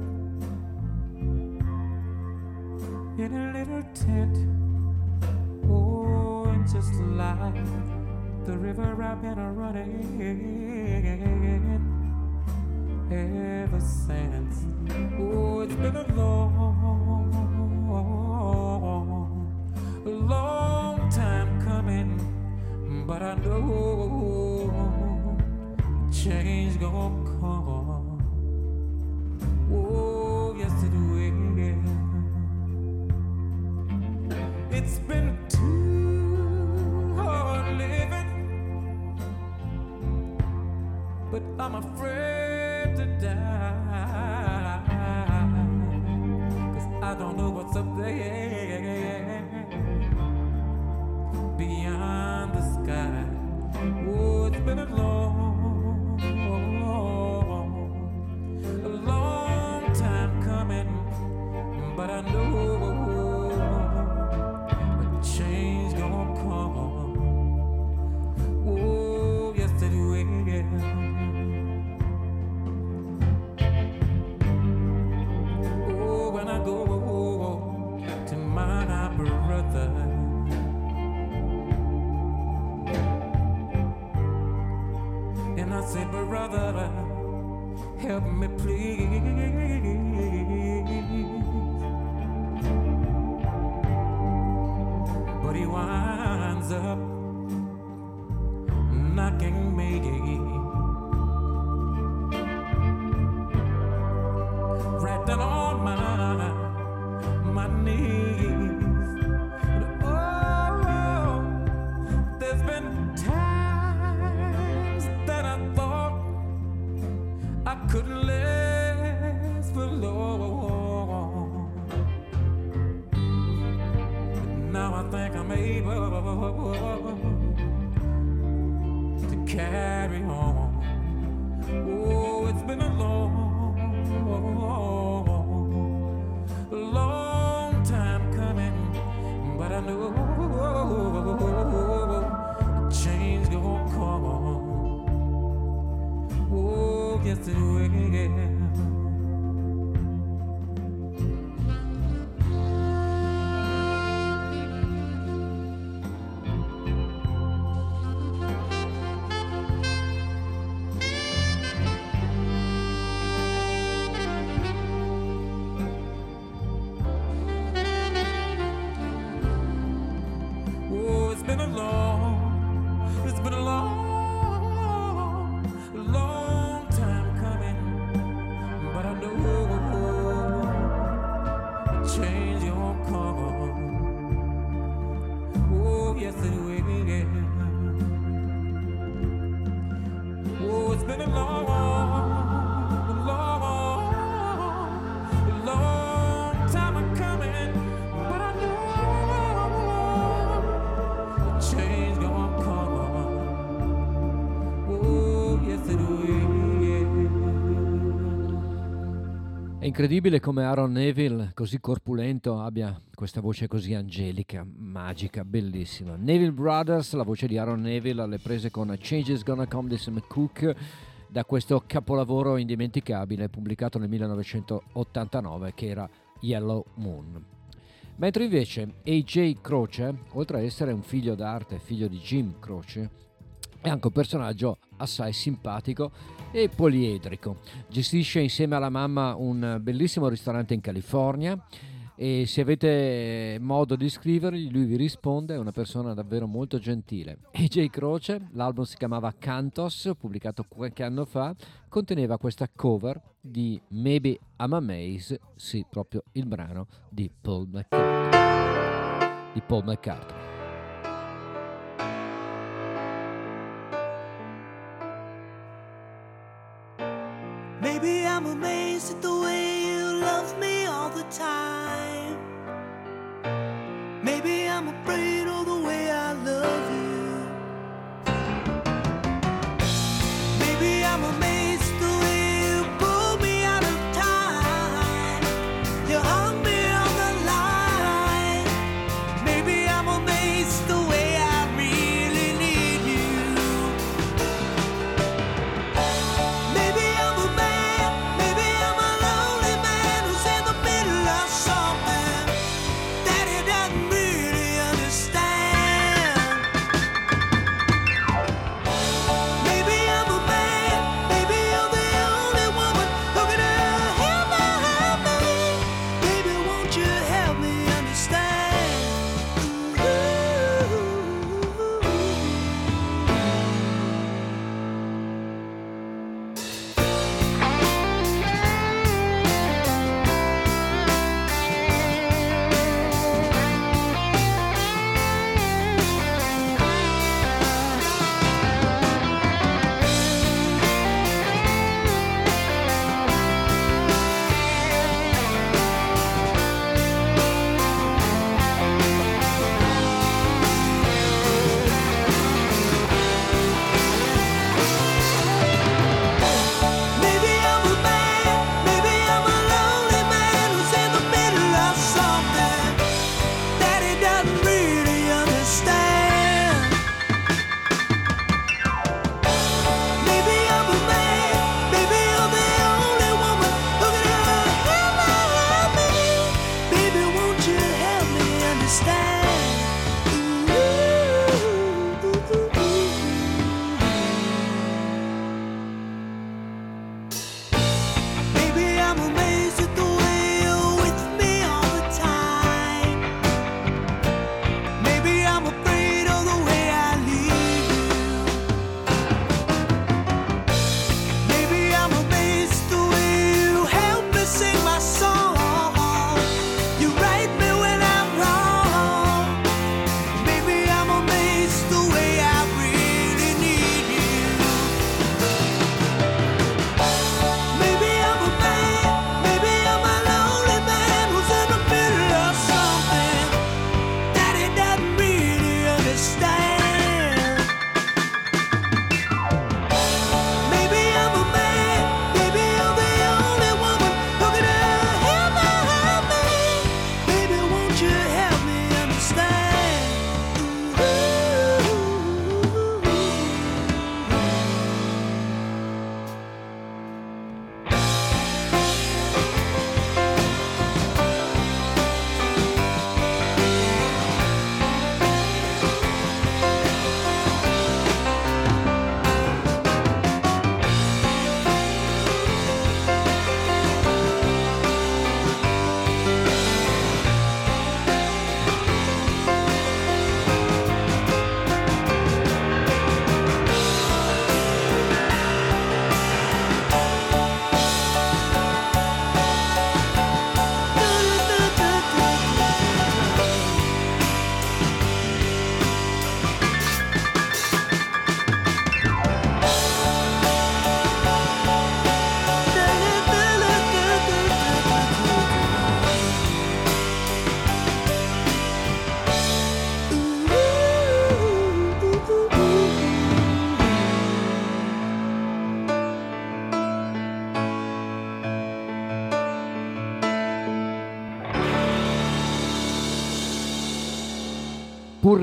in a little tent. Oh, and just like the river I've been running ever since. Oh, it's been a long, long time coming, but I know change gonna come. Oh, yes it will. It's been too hard living, but I'm afraid to die. Cause I don't know what's up there beyond the sky. Oh, it's been a long, help me please. Oh, yes it will. Incredibile come Aaron Neville, così corpulento, abbia questa voce così angelica, magica, bellissima. Neville Brothers, la voce di Aaron Neville alle prese con Changes Gonna Come di Sam Cooke da questo capolavoro indimenticabile pubblicato nel 1989 che era Yellow Moon. Mentre invece AJ Croce, oltre a essere un figlio d'arte, figlio di Jim Croce, è anche un personaggio assai simpatico e poliedrico. Gestisce insieme alla mamma un bellissimo ristorante in California e se avete modo di scrivergli lui vi risponde, è una persona davvero molto gentile. AJ Croce, l'album si chiamava Cantos, pubblicato qualche anno fa, conteneva questa cover di Maybe I'm a Maze, sì, proprio il brano di Paul McCartney. Di Paul McCartney. Amazed at the way you love me all the time.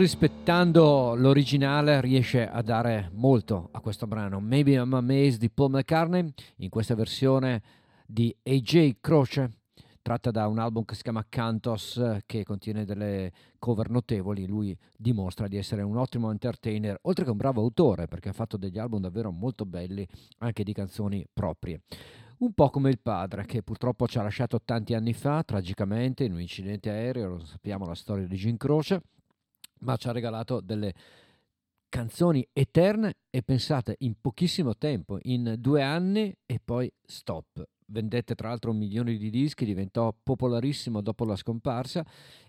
Rispettando l'originale, riesce a dare molto a questo brano. Maybe I'm Amazed di Paul McCartney, in questa versione di AJ Croce, tratta da un album che si chiama Cantos, che contiene delle cover notevoli. Lui dimostra di essere un ottimo entertainer, oltre che un bravo autore, perché ha fatto degli album davvero molto belli, anche di canzoni proprie. Un po' come il padre, che purtroppo ci ha lasciato tanti anni fa, tragicamente, in un incidente aereo, lo sappiamo la storia di Jim Croce, ma ci ha regalato delle canzoni eterne e pensate in pochissimo tempo, in due anni e poi stop. Vendette tra l'altro milioni di dischi, diventò popolarissimo dopo la scomparsa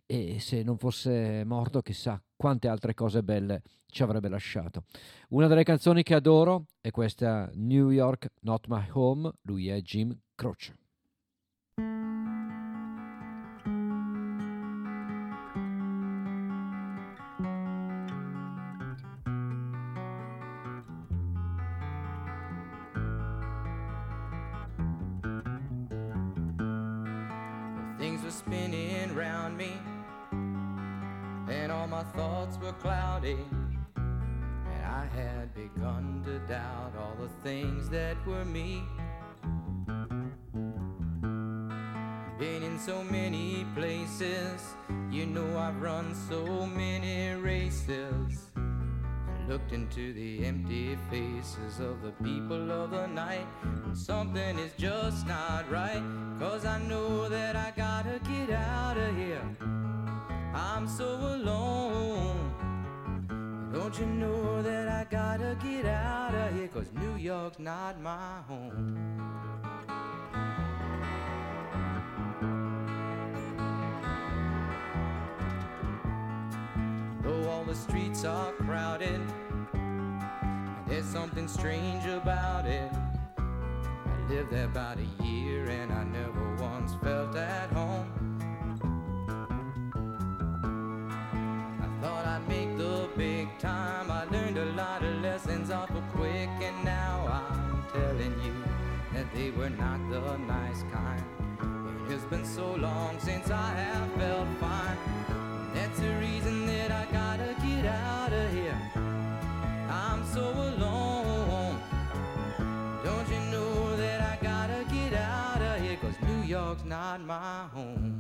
e se non fosse morto chissà quante altre cose belle ci avrebbe lasciato. Una delle canzoni che adoro è questa New York Not My Home, lui è Jim Croce. My thoughts were cloudy. And I had begun to doubt all the things that were me. Been in so many places, you know I've run so many races. Looked into the empty faces of the people of the night. And something is just not right, cause I know that I gotta get out of here. I'm so alone. Don't you know that I gotta get out of here? Cause New York's not my home. Though all the streets are crowded, there's something strange about it. I lived there about a year and I never once felt at home. Were not the nice kind. It's been so long since I have felt fine. That's the reason that I gotta get out of here. I'm so alone. Don't you know that I gotta get out of here? Cause New York's not my home.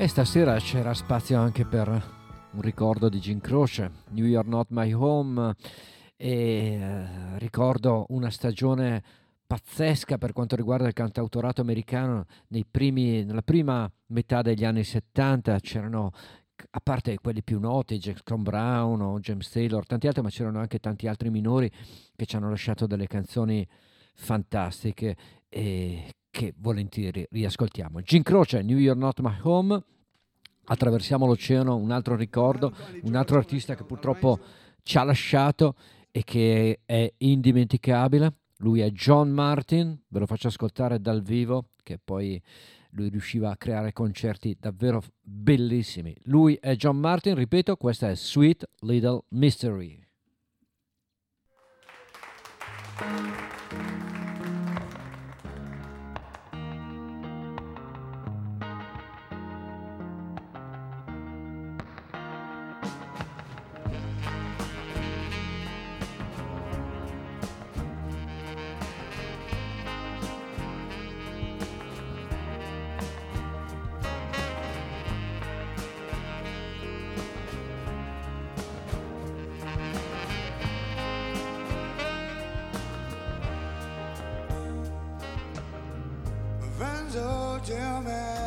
E stasera c'era spazio anche per un ricordo di Jim Croce, New York Not My Home, e eh, ricordo una stagione pazzesca per quanto riguarda il cantautorato americano. Primi, nella prima metà degli anni 70 c'erano a parte quelli più noti, Jackson Brown o James Taylor, tanti altri, ma c'erano anche tanti altri minori che ci hanno lasciato delle canzoni fantastiche. E che volentieri riascoltiamo. Jim Croce, New York Not My Home, attraversiamo l'oceano, un altro ricordo, un altro artista che purtroppo ci ha lasciato e che è indimenticabile. Lui è John Martin, ve lo faccio ascoltare dal vivo, che poi lui riusciva a creare concerti davvero bellissimi. Lui è John Martin, ripeto, questa è Sweet Little Mystery. Tell me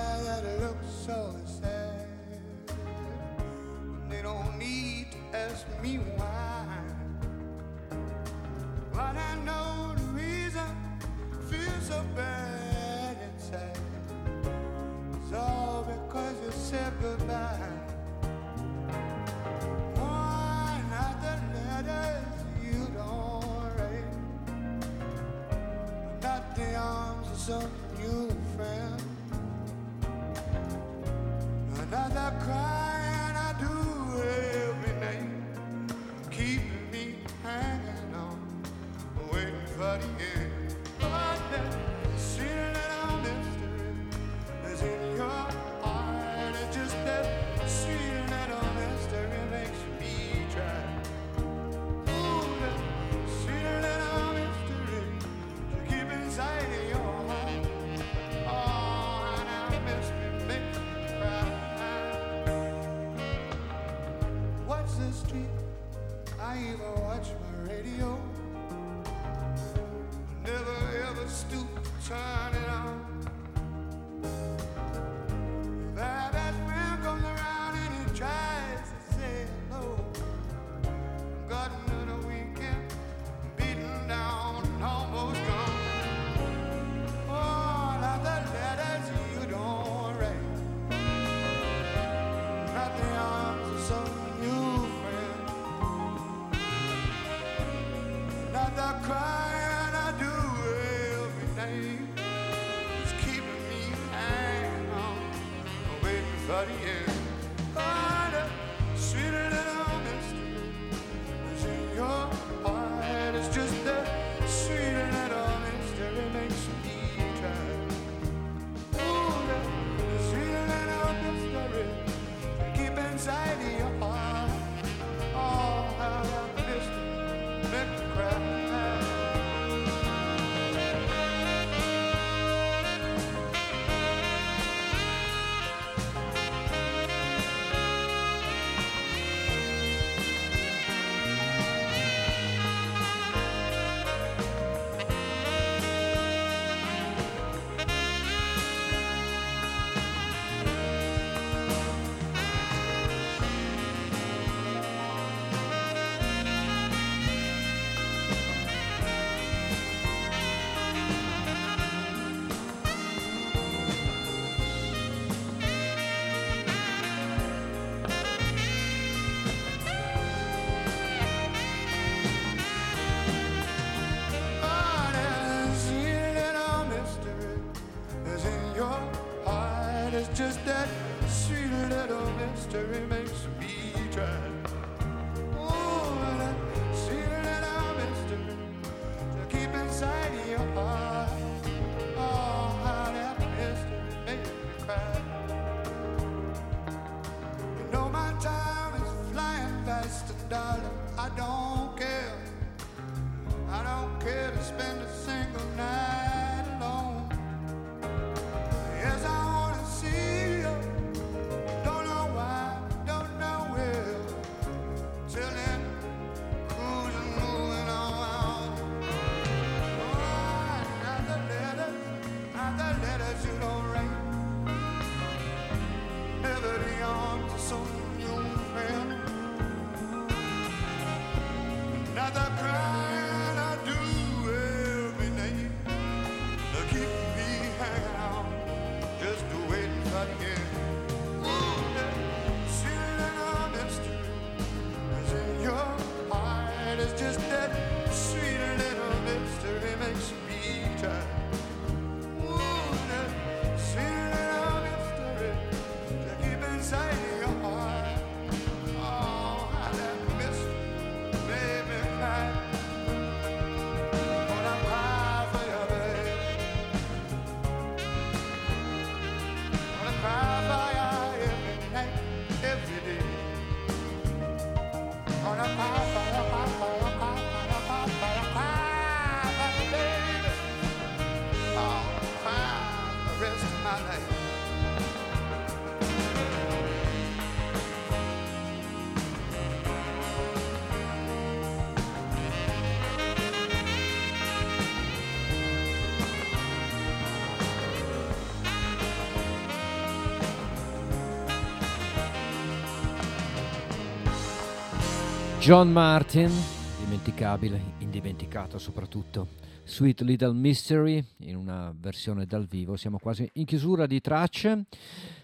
John Martin, dimenticabile, indimenticato soprattutto. Sweet Little Mystery in una versione dal vivo. Siamo quasi in chiusura di tracce.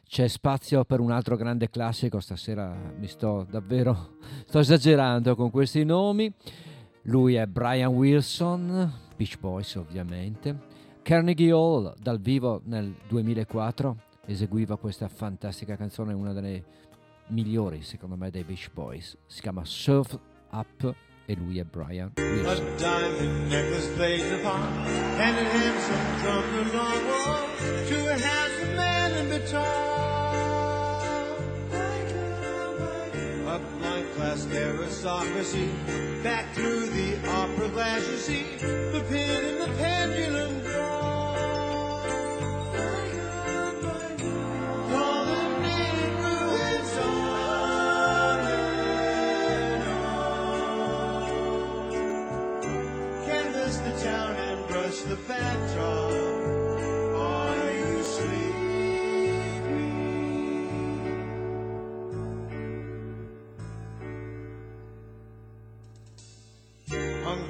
C'è spazio per un altro grande classico. Stasera mi sto davvero sto esagerando con questi nomi. Lui è Brian Wilson, Beach Boys ovviamente. Carnegie Hall dal vivo nel 2004 eseguiva questa fantastica canzone, una delle migliori secondo me dei Beach Boys. Si chiama Surf Up e lui è Brian Wilson. Up like class aristocracy, back through the opera glass you see, the pin and the pendulum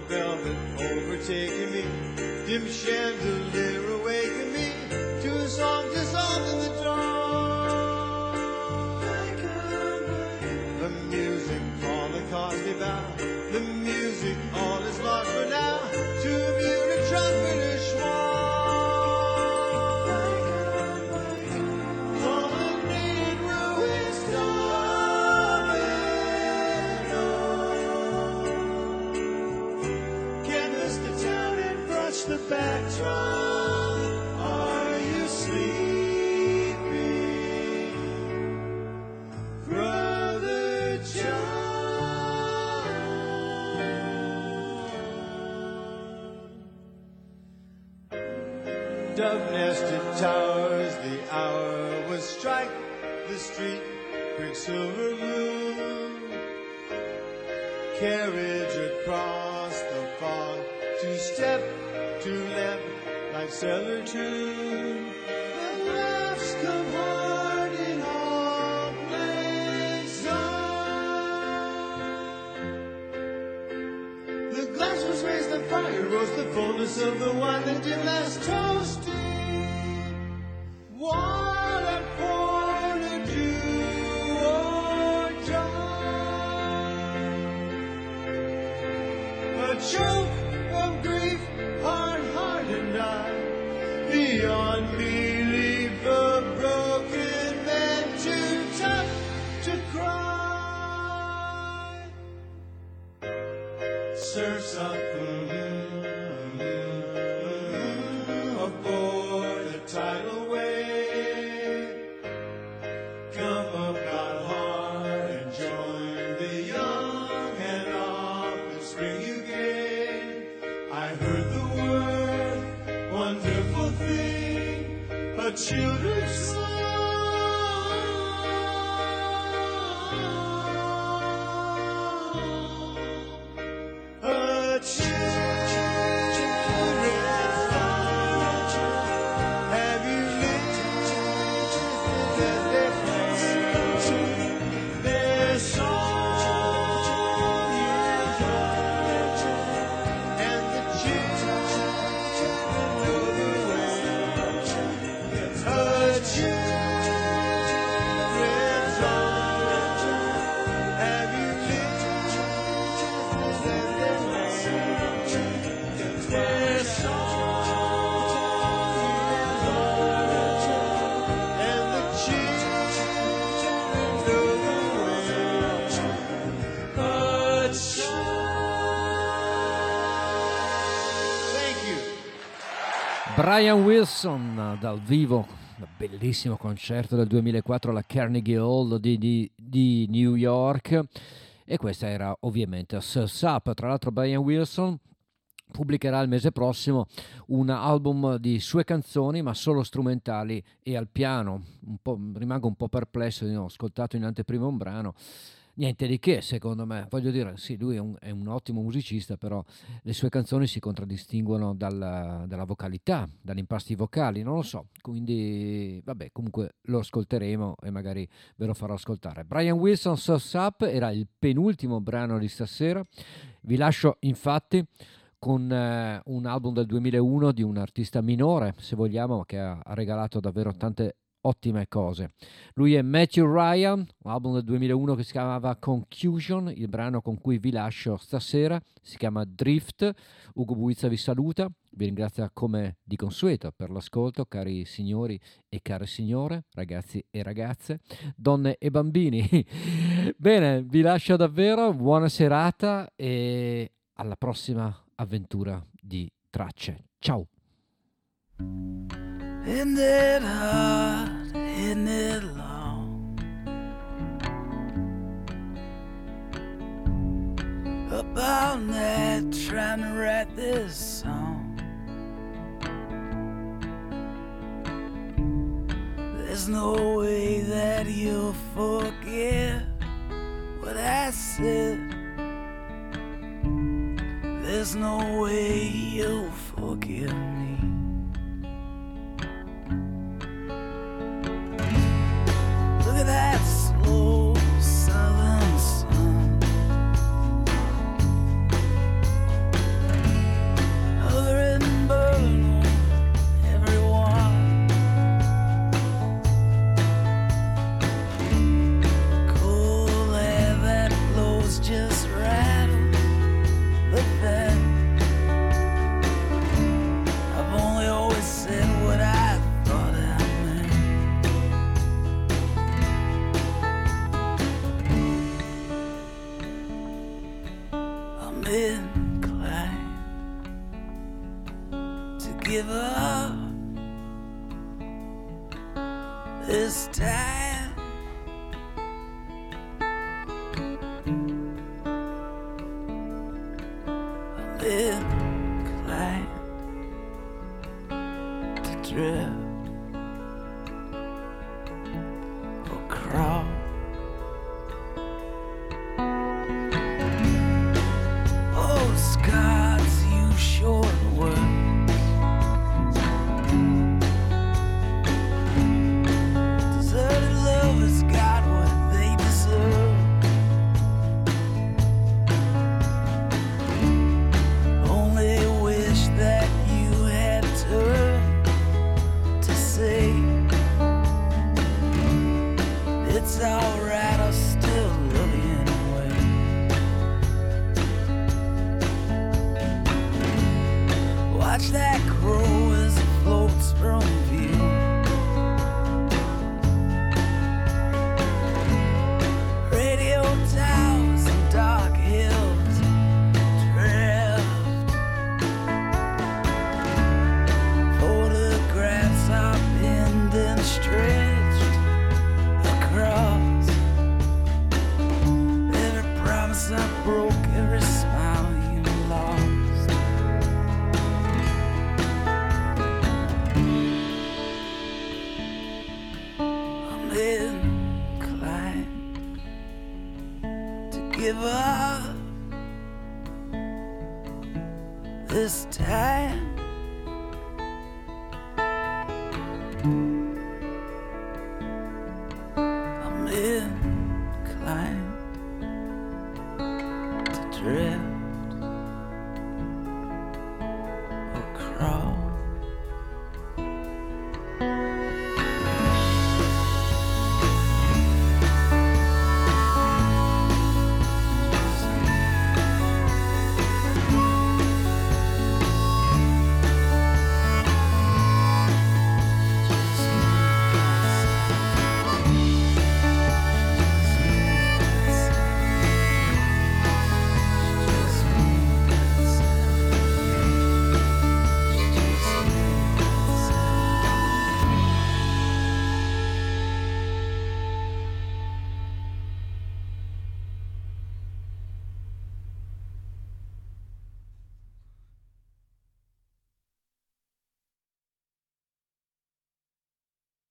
velvet overtaking me, dim chandelier awaken me to a song was strike the street, quicksilver moon carriage across the fog, two step, two left, like cellar tune. The laughs come hard in all. The glass was raised, the fire rose, the fullness of the wine that did last toasting. Brian Wilson dal vivo, bellissimo concerto del 2004 alla Carnegie Hall di, di- di New York e questa era ovviamente Surf's Up. Tra l'altro Brian Wilson pubblicherà il mese prossimo un album di sue canzoni ma solo strumentali e al piano. Un rimango un po' perplesso, ho ascoltato in anteprima un brano. Niente di che secondo me, voglio dire, sì, lui è un, è un ottimo musicista, però le sue canzoni si contraddistinguono dalla, dalla vocalità, dagli impasti vocali, non lo so, quindi vabbè, comunque lo ascolteremo e magari ve lo farò ascoltare. Brian Wilson, Sauce Up, era il penultimo brano di stasera, vi lascio infatti con eh, un album del 2001 di un artista minore, se vogliamo, che ha regalato davvero tante ottime cose. Lui è Matthew Ryan, album del 2001 che si chiamava Confusion, il brano con cui vi lascio stasera si chiama Drift. Ugo Buizza vi saluta, vi ringrazia come di consueto per l'ascolto, cari signori e care signore, ragazzi e ragazze, donne e bambini. Bene, vi lascio davvero, buona serata e alla prossima avventura di tracce. Ciao! Isn't it hard? Isn't it long? About that, trying to write this song. There's no way that you'll forget what I said. There's no way you'll forgive